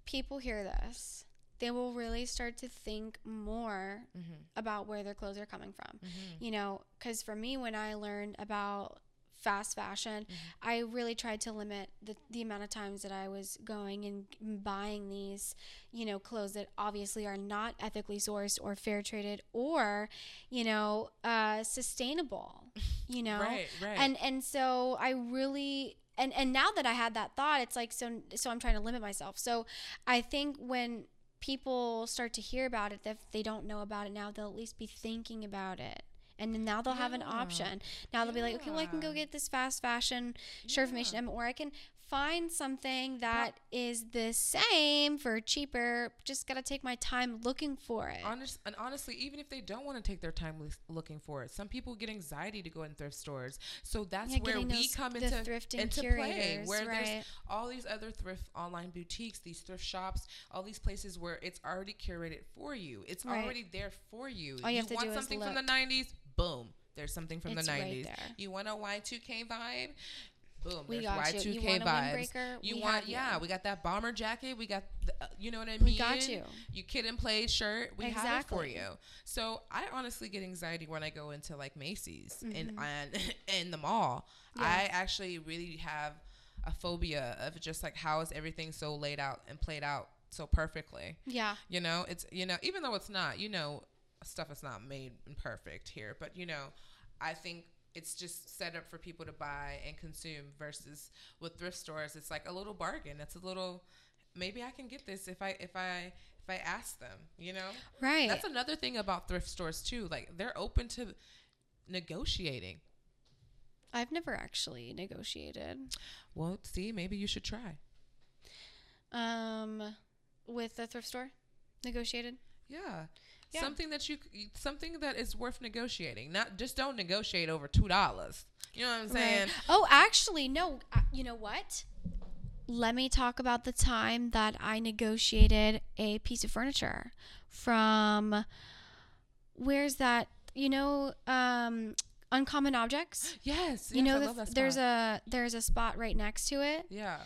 people hear this, they will really start to think more mm-hmm. about where their clothes are coming from. Mm-hmm. You know, cuz for me when I learned about fast fashion, Mhm. I really tried to limit the, the amount of times that I was going and buying these, you know, clothes that obviously are not ethically sourced or fair traded or, you know, uh, sustainable, you know? Right, right. and and so i really and and now that i had that thought it's like so so i'm trying to limit myself so i think when people start to hear about it if they don't know about it now they'll at least be thinking about it and then now they'll have an option now they'll be like okay well i can go get this fast fashion shirt from H&M or i can find something that is the same for cheaper just gotta take my time looking for it Honest, and honestly, even if they don't want to take their time looking for it, some people get anxiety to go in thrift stores. So that's Yeah, where we those- come into thrifting into play, where right. there's all these other thrift online boutiques, these thrift shops, all these places where it's already curated for you. It's Right. already there for you. All you have to want do is something from the 90s? Boom. There's something from It's the right 90s. there. You want a Y2K vibe? Boom. we there's got Y2K you you want vibes. You we want, have you. yeah, we got that bomber jacket. We got, the, uh, you know what I mean? we got you you Kid 'n Play shirt we have it for you so i honestly get anxiety when i go into like macy's and Mhm. and in the mall Yeah. i actually really have a phobia of just like how is everything so laid out and played out so perfectly. Yeah. You know, it's you know, even though it's not, you know, stuff is not made perfect here, but you know, I think it's just set up for people to buy and consume versus with thrift stores it's like a little bargain it's a little maybe i can get this if i if i if i ask them you know Right. that's another thing about thrift stores too like they're open to negotiating I've never actually negotiated well see maybe you should try um with a thrift store. Negotiated. yeah Yeah. something that you something that is worth negotiating not just don't negotiate over two dollars you know what i'm saying Right. Oh, actually, no. Uh, You know what? Let me talk about the time that I negotiated a piece of furniture from. Where's that? You know, um, Uncommon Objects. yes you yes, know, the, there's a there's a spot right next to it yeah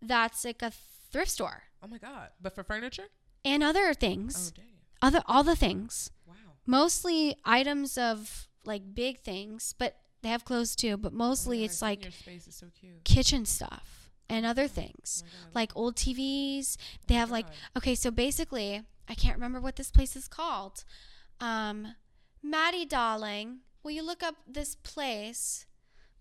that's like a thrift store oh my god but for furniture and other oh things, damn other all the things. wow Mostly items of like big things, but they have clothes too. But Oh mostly God, it's like space is so kitchen stuff and other things Oh God. like old TVs. They my have like okay, so basically, I can't remember what this place is called. Um, Maddie, darling, will you look up this place,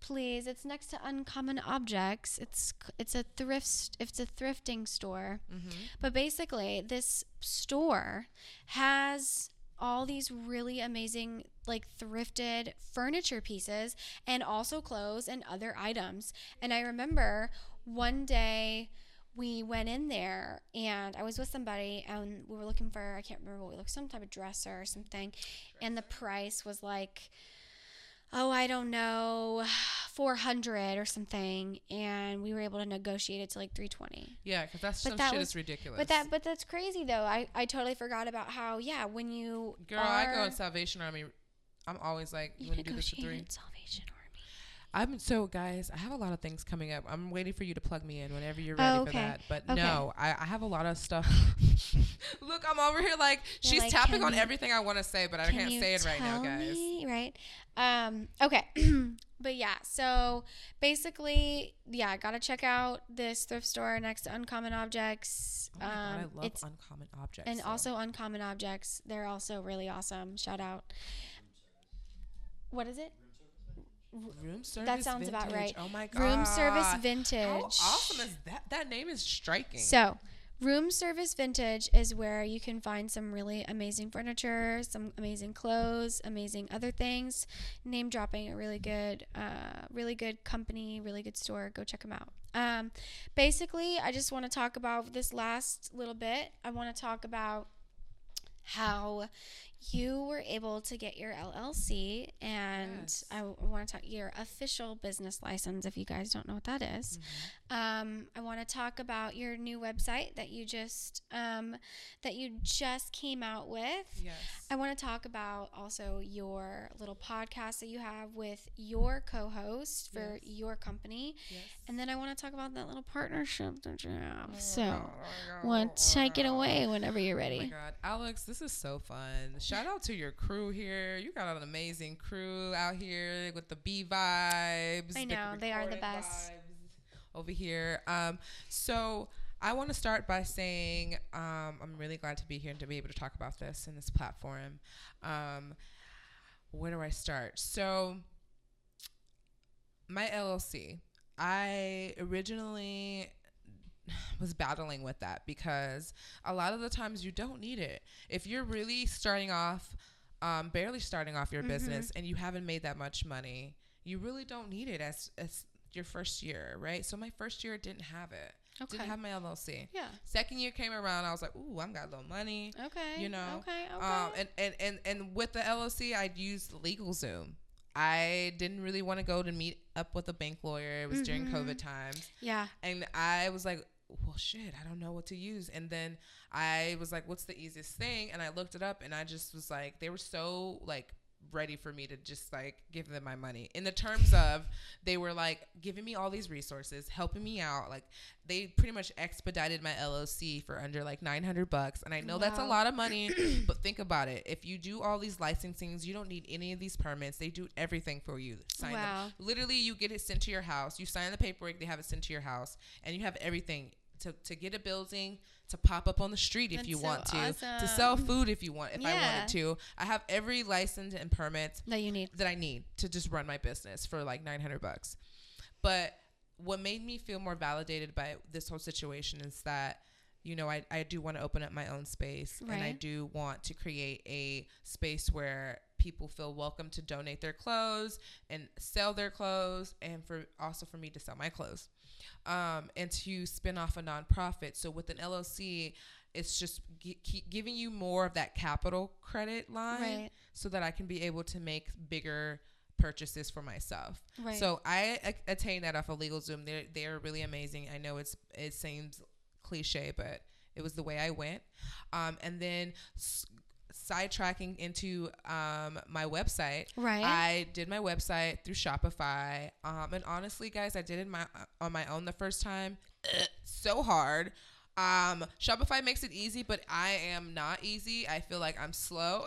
please? It's next to Uncommon Objects. It's it's a thrift it's a thrifting store. Mhm. But basically, this store has all these really amazing, like thrifted furniture pieces and also clothes and other items. And I remember one day we went in there and I was with somebody and we were looking for, I can't remember what we looked, some type of dresser or something. And the price was like, oh, I don't know, 400 or something. And we were able to negotiate it to like 320. Yeah, because that's But some that shit was- is ridiculous. But that, but that's crazy though. I, I totally forgot about how yeah when you girl, I go in Salvation Army. I'm always like, you you want to do this for three? Negotiated Salvation Army. I'm so guys. I have a lot of things coming up. I'm waiting for you to plug me in whenever you're ready Oh, for that. But Okay. no, I, I have a lot of stuff. Look, I'm over here like You're she's like, tapping on you- everything I want to say, but I Can can't say it right now, guys. me? Right. Um. Okay. but yeah. So basically, yeah, I gotta check out this thrift store next to Uncommon Objects. Oh my god, um, I love it's uncommon objects. and though. also Uncommon Objects. They're also really awesome. Shout out. What is it? Room service. That sounds about right. Oh my god, Room Service Vintage. How awesome is that? That name is striking. So, Room Service Vintage is where you can find some really amazing furniture, some amazing clothes, amazing other things. Name dropping a really good, uh, really good company, really good store. Go check them out. Um, basically, I just want to talk about this last little bit. I want to talk about how you were able to get your LLC and Yes. I want to talk your official business license if you guys don't know what that is. Um, I want to talk about your new website that you just um, that you just came out with. yes. I want to talk about also your little podcast that you have with your co-host for Yes. your company, yes. and then I want to talk about that little partnership that you have. Oh So, oh to take it away whenever you're ready. Oh my god, Alex, this is so fun. Shout out to your crew here. You got an amazing crew out here with the B vibes. I the know, they are the best. over here. Um, so I want to start by saying um, I'm really glad to be here and to be able to talk about this in this platform. Um, where do I start? So my LLC. I originally was battling with that because a lot of the times you don't need it. If you're really starting off, um, barely starting off your Mhm. business and you haven't made that much money, you really don't need it as, as your first year, right? So my first year didn't have it. Okay. Didn't have my LLC. Yeah. Second year came around, I was like, ooh, I've got a little money. Okay. You know, Okay. Okay. Um, and, and, and, and with the LLC, I'd used LegalZoom. I didn't really want to go to meet up with a bank lawyer. It was during Mhm. COVID times. yeah. And I was like, well, shit, I don't know what to use. And then I was like, what's the easiest thing? And I looked it up and I just was like, they were so like ready for me to just like give them my money. In the terms of they were like giving me all these resources helping me out. Like they pretty much expedited my LLC for under like 900 bucks. And I know that's a lot of money but think about it. If you do all these licensings you don't need any of these permits. They do everything for you. Sign them. Wow. literally you get it sent to your house. You sign the paperwork they have it sent to your house. And you have everything to, to get a building to pop up on the street if That's you so want to to sell food if you want if i wanted to. I have every license and permit that you need. that I need to just run my business for like 900 bucks. But what made me feel more validated by this whole situation is that, you know, I, I do want to open up my own space and I do want to create a space where people feel welcome to donate their clothes and sell their clothes and for also for me to sell my clothes um, and to spin off a nonprofit. So with an LLC, it's just keep giving you more of that capital credit line Right. so that I can be able to make bigger purchases for myself. Right. So I a- attained that off of LegalZoom. They're they're really amazing. I know it's it seems cliche, but it was the way I went. Um, and then s- sidetracking into um, my website. Right. I did my website through Shopify. Um, and honestly, guys, I did it my on my own the first time. so hard. Um, Shopify makes it easy, but I am not easy. I feel like I'm slow.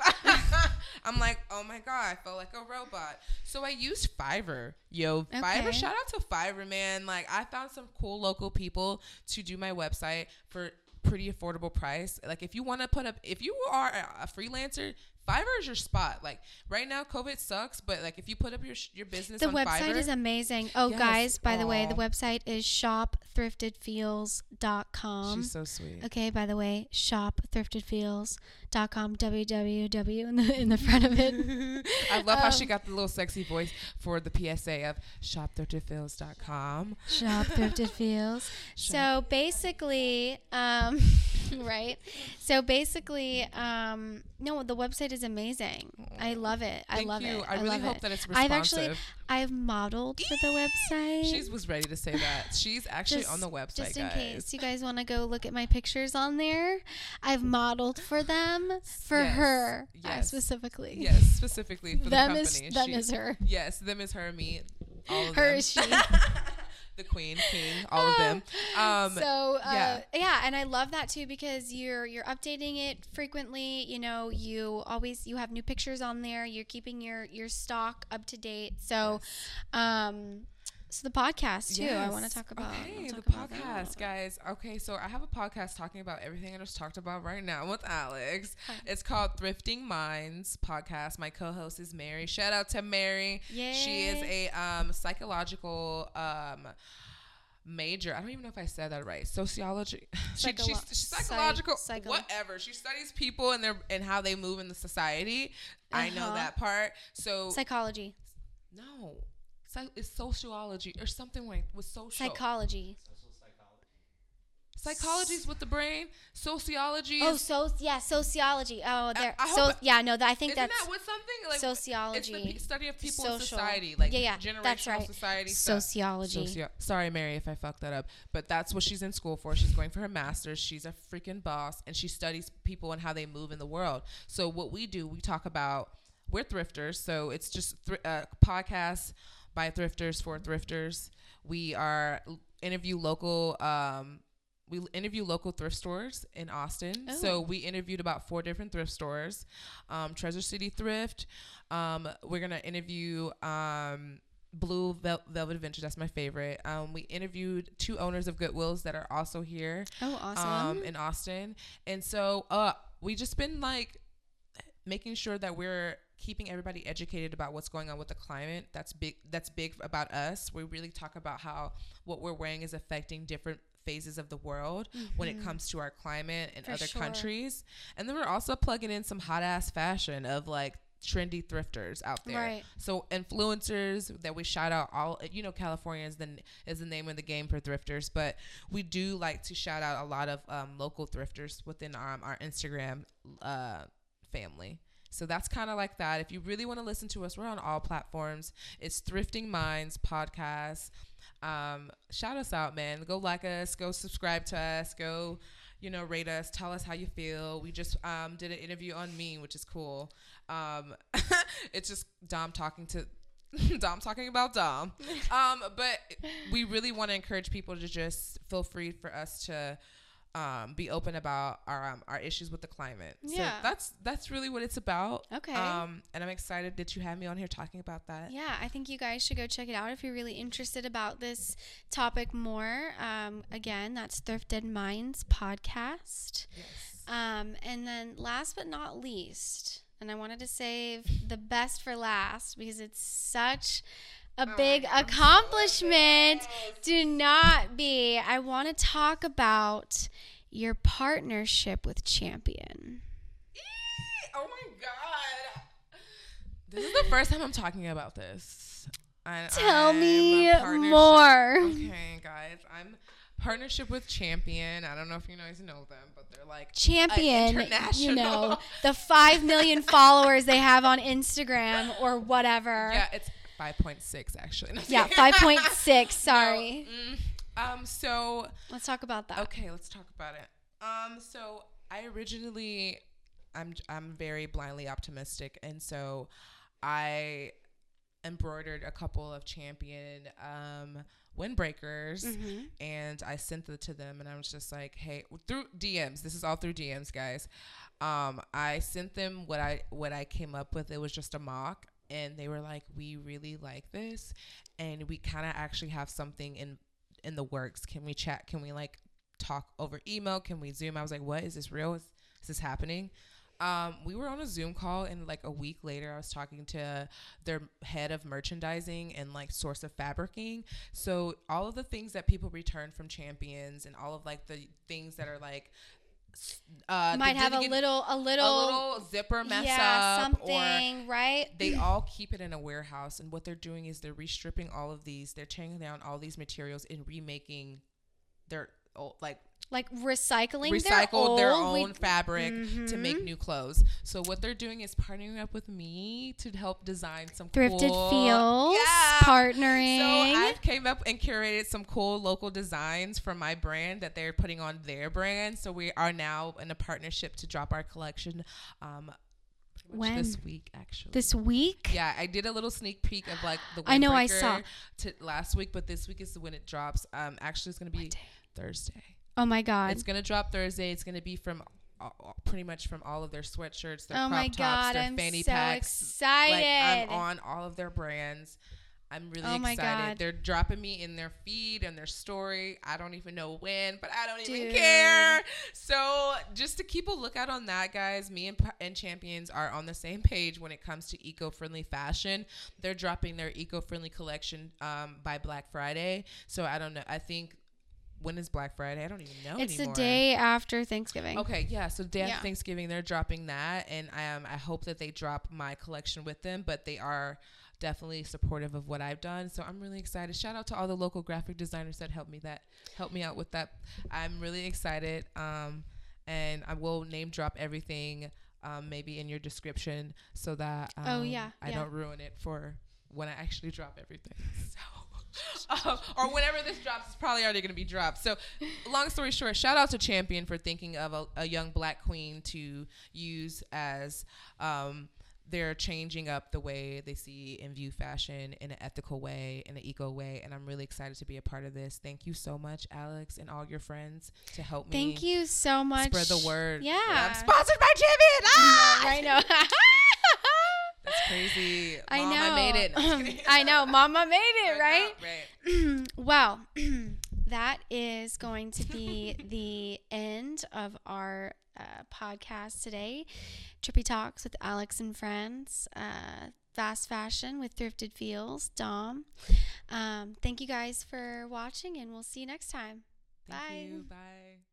I'm like, oh my god, I feel like a robot. So I used Fiverr. Yo, Fiverr. Okay. Shout out to Fiverr, man. Like I found some cool local people to do my website for pretty affordable price. Like if you want to put up, if you are a, freelancer. Fiverr is your spot. Like right now, COVID sucks, but like if you put up your sh- your business the on website Fiverr, is amazing. Oh, Yes. guys, by the way, the website is shopthriftedfeels.com. she's so sweet. Okay, by the way, shopthriftedfeels.com, www in the, in the front of it. I love how she Um, got the little sexy voice for the PSA of shopthriftedfeels.com. Shop Thrifted Feels. So basically, um, right? So basically, um, no, the website is amazing. I love it. I love you. it. I really hope it. that it's responsive. I've actually, I've modeled for the website. She was ready to say that. She's actually on the website, just in guys. case you guys want to go look at my pictures on there, I've modeled for them for Yes, her uh, yes. specifically. Yes, specifically for them the is company. them She- is her. Yes, them is her, me, all of Her them. is she. the queen, king, all of them. Um, so uh, yeah. yeah. and I love that too because you're you're updating it frequently. You know, you always you have new pictures on there. You're keeping your your stock up to date. So, um, so the podcast too. I want to talk about. Okay, I'll the talk about podcast, guys. Okay, so I have a podcast talking about everything I just talked about right now with Alex. Hi. It's called Thrifting Minds Podcast. My co-host is Mary. Shout out to Mary. She is a um, psychological um, major. I don't even know if I said that right. Sociology. she, Psycholo- she's, she's psych- psychological. psycholo- whatever. She studies people and their and how they move in the society. I know Uh-huh. that part. So Psychology, no. So it's sociology or something like with social. psychology. Psychology's with the brain. Sociology Oh, so yeah, sociology. Oh, there. I So yeah, no, that I think that's that with something like It's sociology. the pe- study of people in society, like Yeah, yeah, generational that's right. society sociology. Socio- Sorry, Mary, if I fucked that up, but that's what she's in school for. She's going for her master's. She's a freaking boss, and she studies people and how they move in the world. So what we do, we talk about. We're thrifters, so it's just thr- uh, podcasts by thrifters for thrifters. We are interview local. Um, we interview local thrift stores in Austin. So Oh. we interviewed about four different thrift stores. Um, Treasure City Thrift. Um, we're gonna interview um, Blue Vel- Velvet Adventure. That's my favorite. Um, we interviewed two owners of Goodwills that are also here Oh, awesome. um, in Austin. And so uh, we just been like making sure that we're keeping everybody educated about what's going on with the climate. That's big. That's big about us. We really talk about how what we're wearing is affecting different phases of the world when it comes to our climate and Mm-hmm. For other sure. countries. And then we're also plugging in some hot ass fashion of like trendy thrifters out there. Right. So influencers that we shout out all you know California is the is the name of the game for thrifters, but we do like to shout out a lot of um, local thrifters within um, our Instagram uh, family. So that's kind of like that. If you really want to listen to us, we're on all platforms. It's Thrifting Minds podcast. Um, shout us out, man. Go like us. Go subscribe to us. Go, you know, rate us. Tell us how you feel. We just um, did an interview on me, which is cool. Um, it's just Dom talking to Dom talking about Dom. Um, but we really want to encourage people to just feel free for us to um, be open about our um, our issues with the climate. So Yeah. that's that's really what it's about. Okay. Um, and I'm excited that you have me on here talking about that. Yeah, I think you guys should go check it out if you're really interested about this topic more. Um, again, that's Thrifted Minds podcast. Yes. Um, and then last but not least, and I wanted to save the best for last because it's such a Oh big God, I'm so accomplishment. Do not be. I want to talk about your partnership with Champion. Eee! Oh my god. This is the first time I'm talking about this. I, Tell I'm me more. Okay, guys. I'm partnership with Champion. I don't know if you guys know them, but they're like Champion, you know, the 5 million followers they have on Instagram or whatever. Yeah, it's 5.6 actually. Yeah, 5.6. Sorry. No, mm, um so Let's talk about that. Okay, let's talk about it. Um, so I originally, I'm I'm very blindly optimistic, and so I embroidered a couple of champion um windbreakers, Mhm. and I sent them to them, and I was just like, hey, through DMs. This is all through DMs, guys. Um, I sent them what I what I came up with. It was just a mock. And they were like, "We really like this, and we kind of actually have something in in the works. Can we chat? Can we like talk over email? Can we Zoom? I was like, what is this real? Is, is this happening? Um, we were on a Zoom call, and like a week later, I was talking to their head of merchandising and like source of fabricing. So all of the things that people return from champions, and all of like the things that are like. Uh, Might have a little, a little, a little zipper mess yeah, up or something, right? they all keep it in a warehouse and what they're doing is they're restripping all of these they're tearing down all these materials and remaking their old, like like recycling recycle their, we- own fabric to make Mhm. new clothes so what they're doing is partnering up with me to help design some thrifted cool, feels Yeah. partnering. so I came up and curated some cool local designs from my brand that they're putting on their brand. So we are now in a partnership to drop our collection um, much this week, actually. this week. yeah, I did a little sneak peek of like the I know, I saw. to last week, but this week is when it drops. Um, actually, it's gonna be Thursday. Oh my god. It's gonna drop Thursday. It's gonna be from uh, uh, pretty much from all of their sweatshirts, their oh crop my tops, god, their I'm fanny so packs. excited. Like I'm on all of their brands. I'm really Oh excited. God. They're dropping me in their feed and their story. I don't even know when, but I don't even care. So just to keep a lookout on that, guys. Me and, and Champions are on the same page when it comes to eco-friendly fashion. They're dropping their eco-friendly collection um, by Black Friday. So I don't know. I think when is Black Friday? I don't even know it's anymore. the day after Thanksgiving. Okay, yeah. So day after Yeah. Thanksgiving, they're dropping that, and um, I hope that they drop my collection with them. But they are definitely supportive of what I've done, so I'm really excited. Shout out to all the local graphic designers that helped me that helped me out with that. I'm really excited, um, and I will name drop everything. Um, maybe in your description so that um, Oh, yeah, I yeah. don't ruin it for when I actually drop everything. So, uh, or whenever this drops, it's probably already going to be dropped. So, long story short, shout out to Champion for thinking of a, a young black queen to use as um, they're changing up the way they see and view fashion in an ethical way, in an eco way. And I'm really excited to be a part of this. Thank you so much, Alex, and all your friends to help me. Thank you so much. Spread the word. Yeah. I'm sponsored by Champion. Ah! I know. That's crazy. I Mom, know. Made it. No, I'm just kidding. I know. Mama made it, right? Right. well, that is going to be the end of our uh, podcast today. Trippy Talks with Alex and Friends. Uh, fast fashion with Thrifted Feels. Dom. Um, thank you guys for watching, and we'll see you next time. Thank Bye. you. Bye.